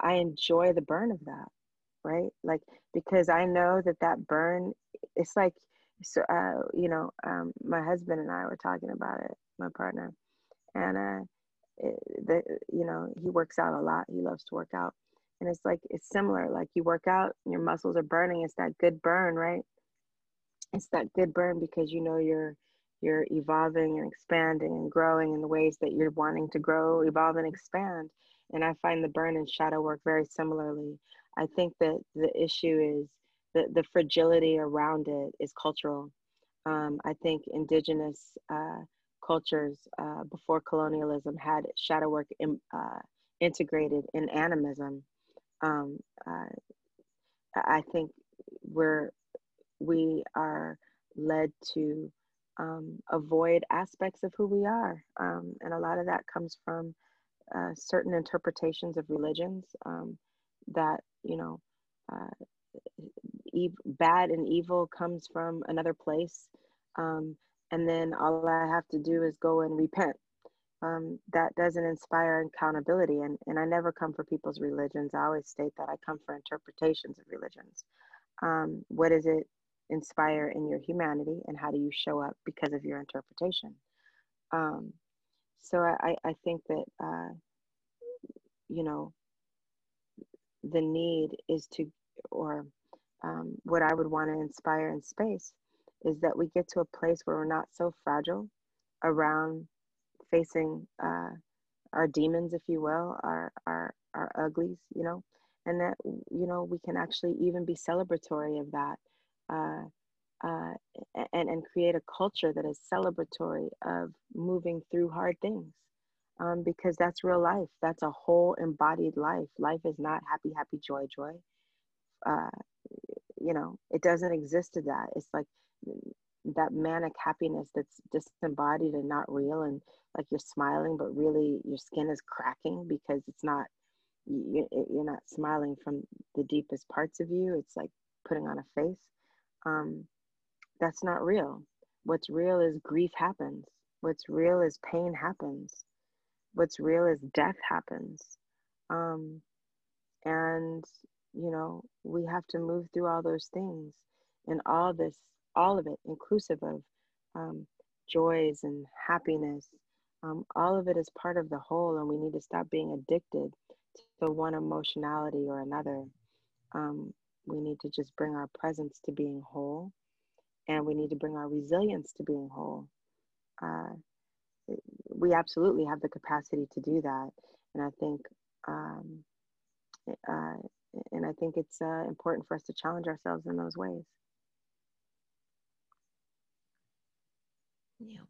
B: I enjoy the burn of that, right? Like because I know that that burn, it's like so uh, you know um, my husband and i were talking about it my partner and uh, it, the, you know he works out a lot. He loves to work out. And it's like it's similar. Like you work out your muscles are burning. It's that good burn right it's that good burn because you know you're you're evolving and expanding and growing in the ways that you're wanting to grow evolve and expand and i find the burn and shadow work very similarly i think that the issue is the, the fragility around it is cultural. Um, I think indigenous uh, cultures uh, before colonialism had shadow work in, uh, integrated in animism. Um, uh, I think we're we are led to um, avoid aspects of who we are, um, and a lot of that comes from uh, certain interpretations of religions um, that you know uh, ev- bad and evil comes from another place. Um, and then all I have to do is go and repent. Um, that doesn't inspire accountability. And, and I never come for people's religions. I always state that I come for interpretations of religions. Um, what it inspire in your humanity, and how do you show up because of your interpretation? Um, so I, I think that, uh, you know, the need is to, or um, what I would want to inspire in space is that we get to a place where we're not so fragile around facing uh, our demons, if you will, our, our, our uglies, you know, and that, you know, we can actually even be celebratory of that uh, uh, and, and create a culture that is celebratory of moving through hard things. Um, because that's real life. That's a whole embodied life. Life is not happy, happy, joy, joy. Uh, you know it doesn't exist to that it's like that manic happiness that's disembodied and not real and like you're smiling but really your skin is cracking because it's not you're not smiling from the deepest parts of you it's like putting on a face um, that's not real. What's real is grief happens. What's real is pain happens. What's real is death happens. Um, and you know we have to move through all those things and all this all of it inclusive of um, joys and happiness. Um, all of it is part of the whole, and we need to stop being addicted to one emotionality or another. Um, we need to just bring our presence to being whole, and we need to bring our resilience to being whole. Uh, we absolutely have the capacity to do that, and I think, um, uh, and I think it's uh, important for us to challenge ourselves in those ways.
A: Yeah.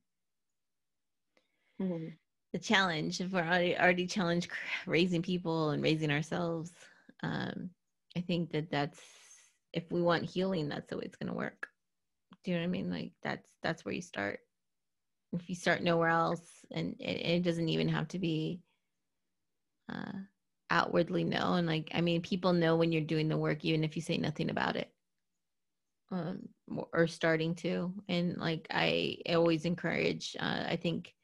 A: Mm-hmm. The challenge, if we're already, already challenged raising people and raising ourselves, um, I think that that's, if we want healing, that's the way it's going to work. Do you know what I mean? Like that's, that's where you start. If you start nowhere else and it, it doesn't even have to be, uh, outwardly known. Like, I mean, people know when you're doing the work, even if you say nothing about it um, or starting to. And like I always encourage, uh, I think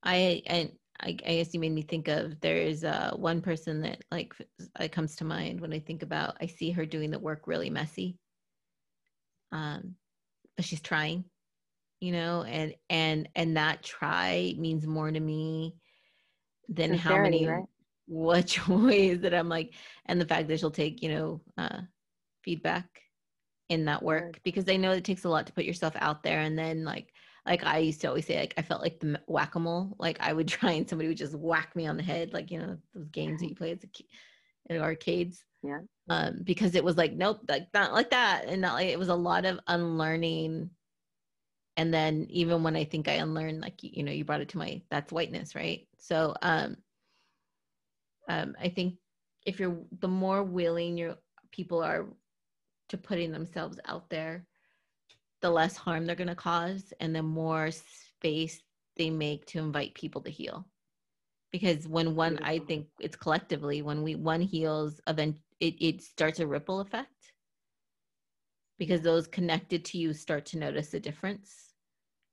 A: I, and I, I guess you made me think of there is uh, one person that like it comes to mind when I think about I see her doing the work really messy, um, but she's trying, you know, and and and that try means more to me than how many right? which ways that I'm like, and the fact that she'll take you know uh, feedback in that work because I know it takes a lot to put yourself out there and then like like I used to always say like I felt like the whack-a-mole like I would try and somebody would just whack me on the head like you know those games that you play a in arcades.
B: Yeah.
A: Um because it was like nope like not like that and not like it was a lot of unlearning. And then even when I think I unlearned like you know you brought it to my that's whiteness right? So um um I think if you're the more willing your people are to putting themselves out there, the less harm they're going to cause and the more space they make to invite people to heal. Because when one, I think it's collectively, when we one heals, event it, it starts a ripple effect. Because those connected to you start to notice a difference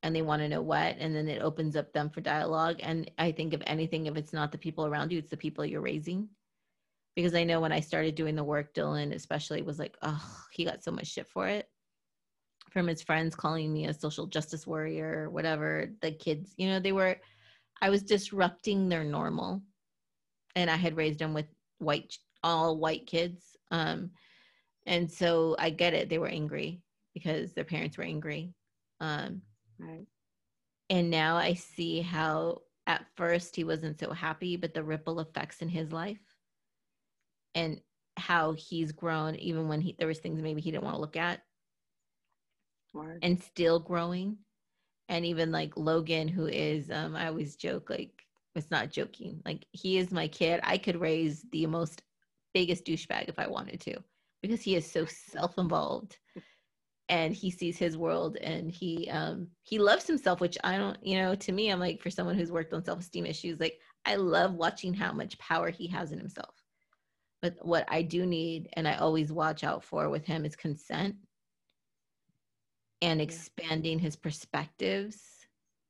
A: and they want to know what and then it opens up them for dialogue and i think if anything if it's not the people around you it's the people you're raising because I know when I started doing the work, Dylan especially was like, oh, he got so much shit for it from his friends calling me a social justice warrior, or whatever. The kids, you know, they were, I was disrupting their normal. And I had raised them with white, all white kids. Um, and so I get it. They were angry because their parents were angry. Um, right. And now I see how at first he wasn't so happy, but the ripple effects in his life and how he's grown even when he there was things maybe he didn't want to look at And still growing. And even like logan who is um i always joke like it's not joking like he is my kid. I could raise the most biggest douchebag if i wanted to because he is so self-involved and he sees his world and he um he loves himself which i don't you know to me i'm like for someone who's worked on self-esteem issues like i love watching how much power he has in himself. But what I do need and I always watch out for with him is consent and expanding his perspectives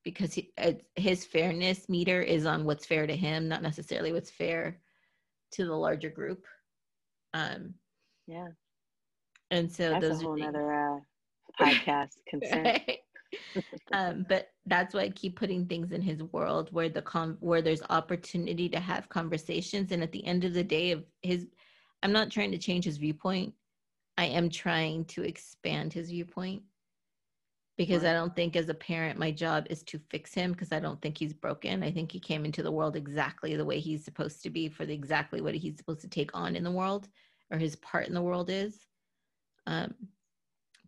A: because he, his fairness meter is on what's fair to him, not necessarily what's fair to the larger group. Um,
B: yeah.
A: And so
B: that's
A: those
B: a whole other uh, podcast consent. right?
A: um, but that's why I keep putting things in his world where the com where there's opportunity to have conversations. And at the end of the day, of his, I'm not trying to change his viewpoint. I am trying to expand his viewpoint because right. I don't think as a parent my job is to fix him because I don't think he's broken. I think he came into the world exactly the way he's supposed to be for the exactly what he's supposed to take on in the world or his part in the world is. Um,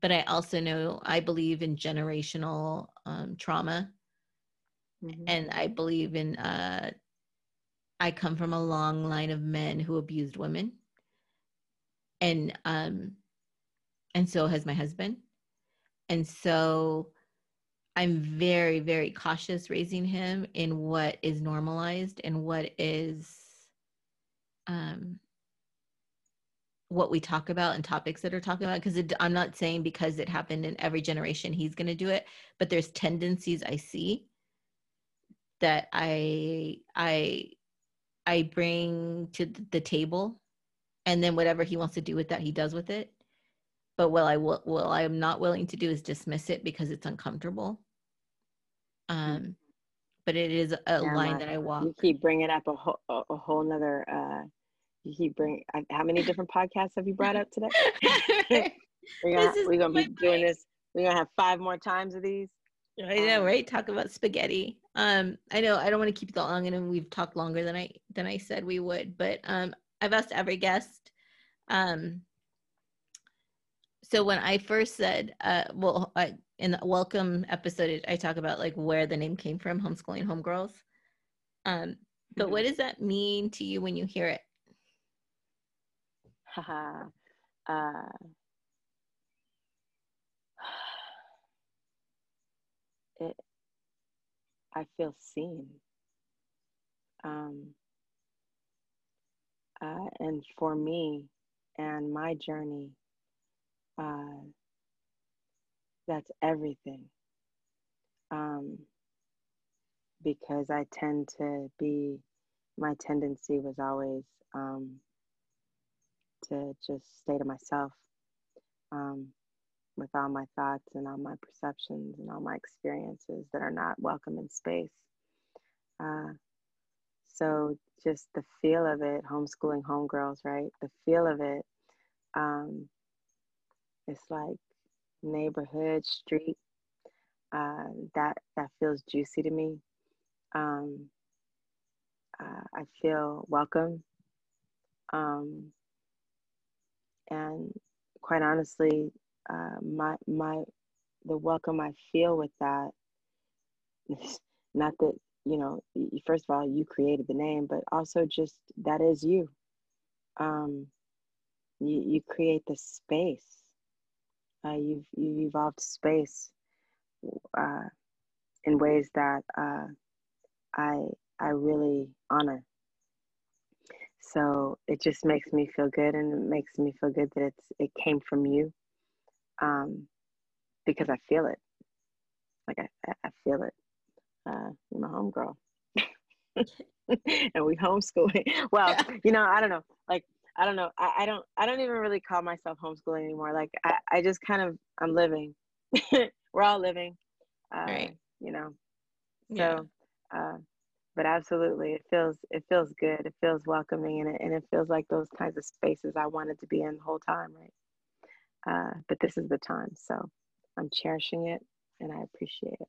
A: but I also know I believe in generational um, trauma, mm-hmm. and I believe in. Uh, I come from a long line of men who abused women, and um, and so has my husband, and so I'm very very cautious raising him in what is normalized and what is um what we talk about and topics that are talking about. Because i'm not saying because it happened in every generation he's going to do it but there's tendencies i see that i i i bring to the table. And then whatever he wants to do with that he does with it but what i will what i am not willing to do is dismiss it because it's uncomfortable Um, but it is a line that I walk.
B: You keep bringing up a whole, a, whole nother, uh, you keep bringing, uh, how many different podcasts have you brought up today? we're gonna, we're gonna be doing this. We're gonna have five more times of these.
A: I know, right? Talk about spaghetti. Um, I know I don't want to keep it that long, and we've talked longer than I than I said we would. But um, I've asked every guest. Um, so when I first said, uh, well, I, in the welcome episode, I talk about like where the name came from, homeschooling homegirls. Um, but mm-hmm. what does that mean to you when you hear it?
B: Haha. uh, it I feel seen. Um, uh, and for me and my journey, uh, that's everything. Um, because I tend to be, my tendency was always um, to just stay to myself. Um, with all my thoughts and all my perceptions and all my experiences that are not welcome in space. Uh, so just the feel of it, homeschooling homegirls, right? The feel of it, um, it's like neighborhood, street. Uh, that that feels juicy to me. Um, uh, I feel welcome, um, and quite honestly, uh, my my the welcome I feel with that. Not that you know, first of all, you created the name, but also just that is you. Um, you you create the space. Uh, you've you've evolved space uh, in ways that uh, I I really honor. So it just makes me feel good, and it makes me feel good that it's it came from you um, because I feel it. Like I, I feel it. Uh, I'm a homegirl. and we homeschooling. Well, you know, I don't know. Like, I don't know. I, I don't. I don't even really call myself homeschooling anymore. Like, I, I just kind of. I'm living. We're all living. Uh, right. You know. So, yeah. uh, but absolutely, it feels. It feels good. It feels welcoming, and it and it feels like those kinds of spaces I wanted to be in the whole time. Right. Uh, but this is the time. So I'm cherishing it and I appreciate it.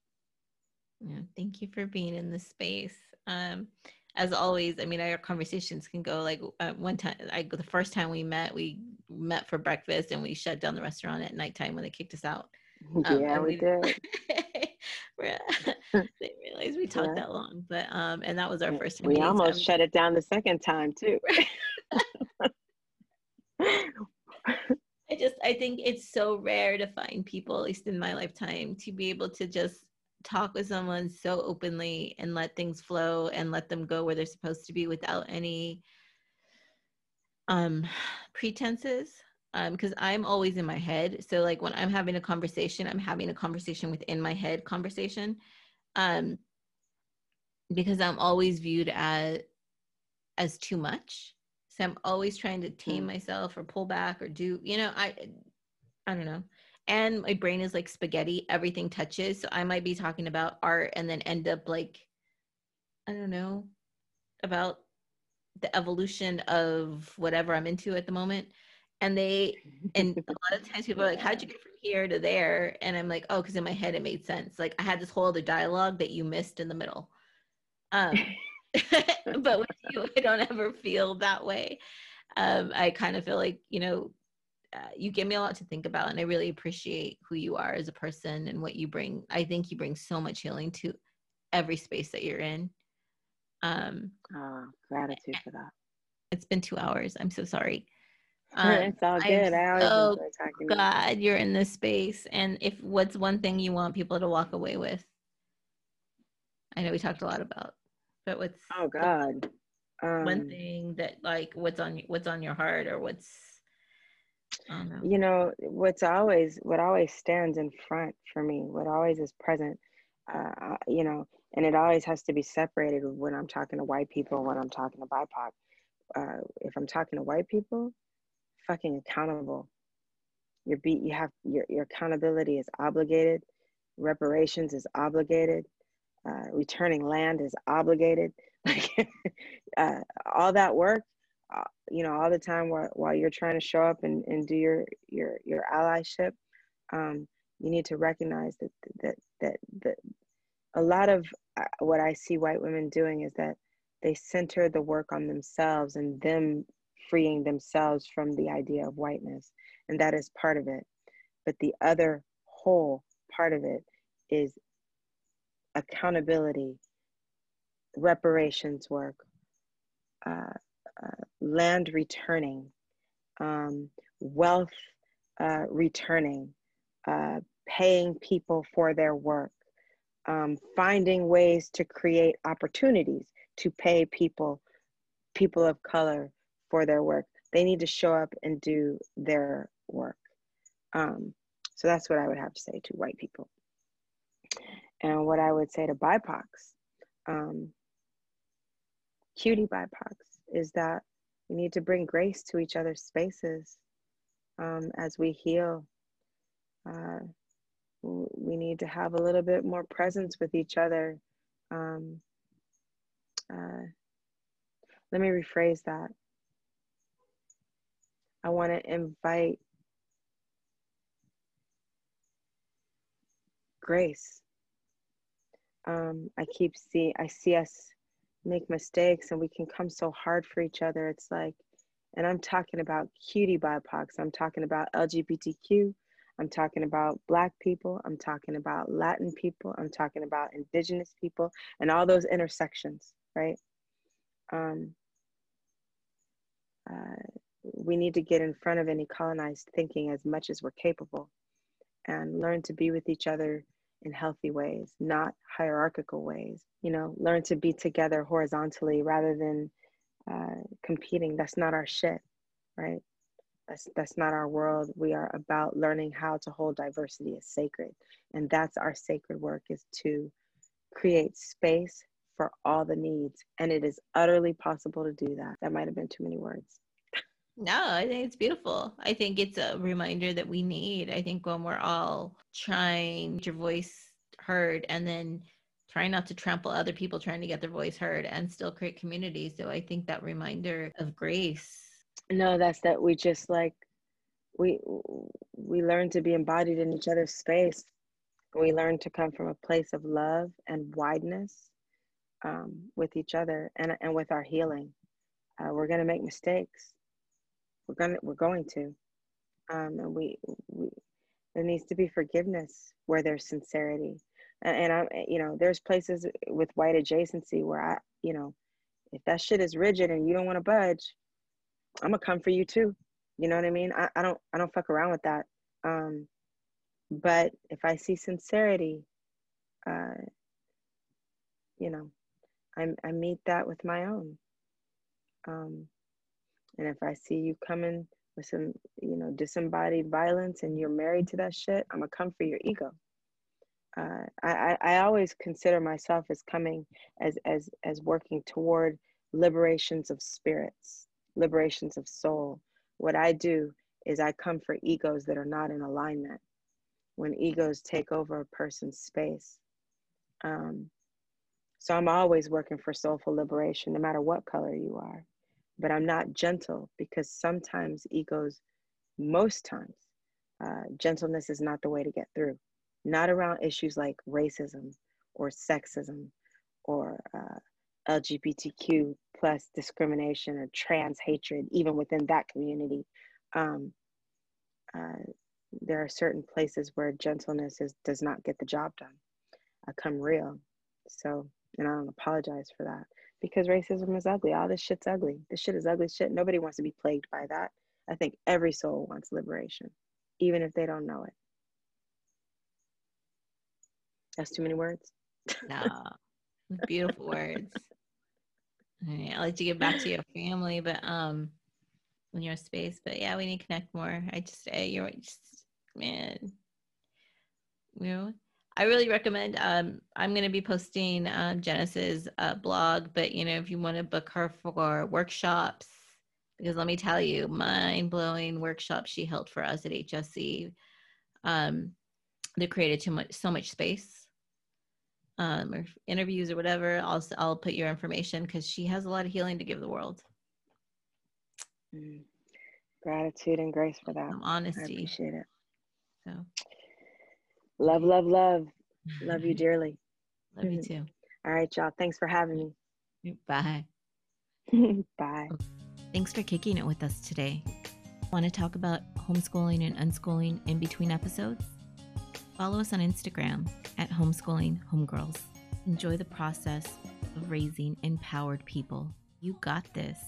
A: Yeah, thank you for being in this space. Um, as always, I mean, our conversations can go like uh, one time. I the first time we met, we met for breakfast and we shut down the restaurant at nighttime when they kicked us out.
B: Um, yeah, we, we did.
A: they realized we talked yeah. that long, but um, and that was our first. time.
B: We almost shut it down the second time too.
A: I just I think it's so rare to find people, at least in my lifetime, to be able to just talk with someone so openly and let things flow and let them go where they're supposed to be without any um pretenses um because i'm always in my head. So like when i'm having a conversation i'm having a conversation within my head conversation um because i'm always viewed as as too much. So i'm always trying to tame mm. myself or pull back or do you know i i don't know and my brain is like spaghetti everything touches so i might be talking about art and then end up like i don't know about the evolution of whatever i'm into at the moment and they and a lot of times people are like how'd you get from here to there? And i'm like oh because in my head it made sense. Like i had this whole other dialogue that you missed in the middle. Um but with you, I don't ever feel that way. Um, I kind of feel like, you know, uh, you give me a lot to think about, and I really appreciate who you are as a person and what you bring. I think you bring so much healing to every space that you're in. Um,
B: oh, gratitude for that.
A: It's been two hours. I'm so sorry.
B: Um, it's all good. I always so enjoy talking.
A: Glad you're in this space. And if what's one thing you want people to walk away with? I know we talked a lot about but what's
B: oh god
A: um, one thing that like what's on what's on your heart or what's
B: you know what's always what always stands in front for me what always is present uh you know and it always has to be separated when i'm talking to white people when i'm talking to bipoc uh, if i'm talking to white people fucking accountable your beat you have your, your accountability is obligated reparations is obligated uh, returning land is obligated. Like uh, all that work, uh, you know, all the time while, while you're trying to show up and, and do your your your allyship, um, you need to recognize that that that that a lot of uh, what I see white women doing is that they center the work on themselves and them freeing themselves from the idea of whiteness, and that is part of it. But the other whole part of it is accountability, reparations work, uh, uh, land returning, um, wealth uh, returning, uh, paying people for their work, um, finding ways to create opportunities to pay people, people of color for their work. They need to show up and do their work. Um, so that's what I would have to say to white people. And what I would say to BIPOCs, um, QT BIPOCs, is that we need to bring grace to each other's spaces um, as we heal. Uh, we need to have a little bit more presence with each other. Um, uh, let me rephrase that. I want to invite grace. Um, I keep see I see us make mistakes and we can come so hard for each other. It's like, and I'm talking about QT BIPOCs. I'm talking about LGBTQ. I'm talking about Black people. I'm talking about Latin people. I'm talking about Indigenous people and all those intersections, right? Um, uh, we need to get in front of any colonized thinking as much as we're capable and learn to be with each other in healthy ways, not hierarchical ways. You know, learn to be together horizontally rather than uh, competing. That's not our shit, right? That's that's not our world. We are about learning how to hold diversity as sacred, and that's our sacred work is to create space for all the needs, and it is utterly possible to do that. That might have been too many words.
A: No, I think it's beautiful. I think it's a reminder that we need. I think when we're all trying your voice heard and then trying not to trample other people trying to get their voice heard and still create community. So I think that reminder of grace.
B: No, that's that we just like we we learn to be embodied in each other's space. We learn to come from a place of love and wideness um, with each other and and with our healing. Uh, we're gonna make mistakes we're gonna we're going to, um, and we, we there needs to be forgiveness where there's sincerity, and, and I'm you know there's places with white adjacency where I you know if that shit is rigid and you don't want to budge, I'm gonna come for you too. You know what I mean? I, I don't I don't fuck around with that. Um, but if I see sincerity, uh, you know, I I meet that with my own. Um, and if I see you coming with some, you know, disembodied violence and you're married to that shit, I'm gonna come for your ego. Uh, I, I always consider myself as coming as as as working toward liberations of spirits, liberations of soul. What I do is I come for egos that are not in alignment. When egos take over a person's space. Um, so I'm always working for soulful liberation, no matter what color you are but I'm not gentle because sometimes egos, most times, uh, gentleness is not the way to get through. Not around issues like racism or sexism or uh, LGBTQ plus discrimination or trans hatred, even within that community. Um, uh, there are certain places where gentleness is, does not get the job done. I come real. So, and I don't apologize for that because racism is ugly. All this shit's ugly. This shit is ugly shit. Nobody wants to be plagued by that. I think every soul wants liberation, even if they don't know it. That's too many words.
A: no, beautiful words. I'll let you get back to your family, but um, in your space. But yeah, we need to connect more. I just, uh, you're just, man, you know, I really recommend. Um, I'm going to be posting uh, Genesis uh, blog, but you know, if you want to book her for workshops, because let me tell you, mind blowing workshops she held for us at HSC. Um, they created too much, so much space um, or interviews or whatever, I'll I'll put your information because she has a lot of healing to give the world.
B: Mm. Gratitude and grace for that.
A: Some honesty. I
B: appreciate it.
A: So,
B: love, love, love, love you dearly.
A: love you too.
B: All right, y'all. Thanks for having
A: me. Bye.
B: Bye.
A: Thanks for kicking it with us today. Want to talk about homeschooling and unschooling in between episodes? Follow us on Instagram at Homeschooling Homegirls. Enjoy the process of raising empowered people. You got this.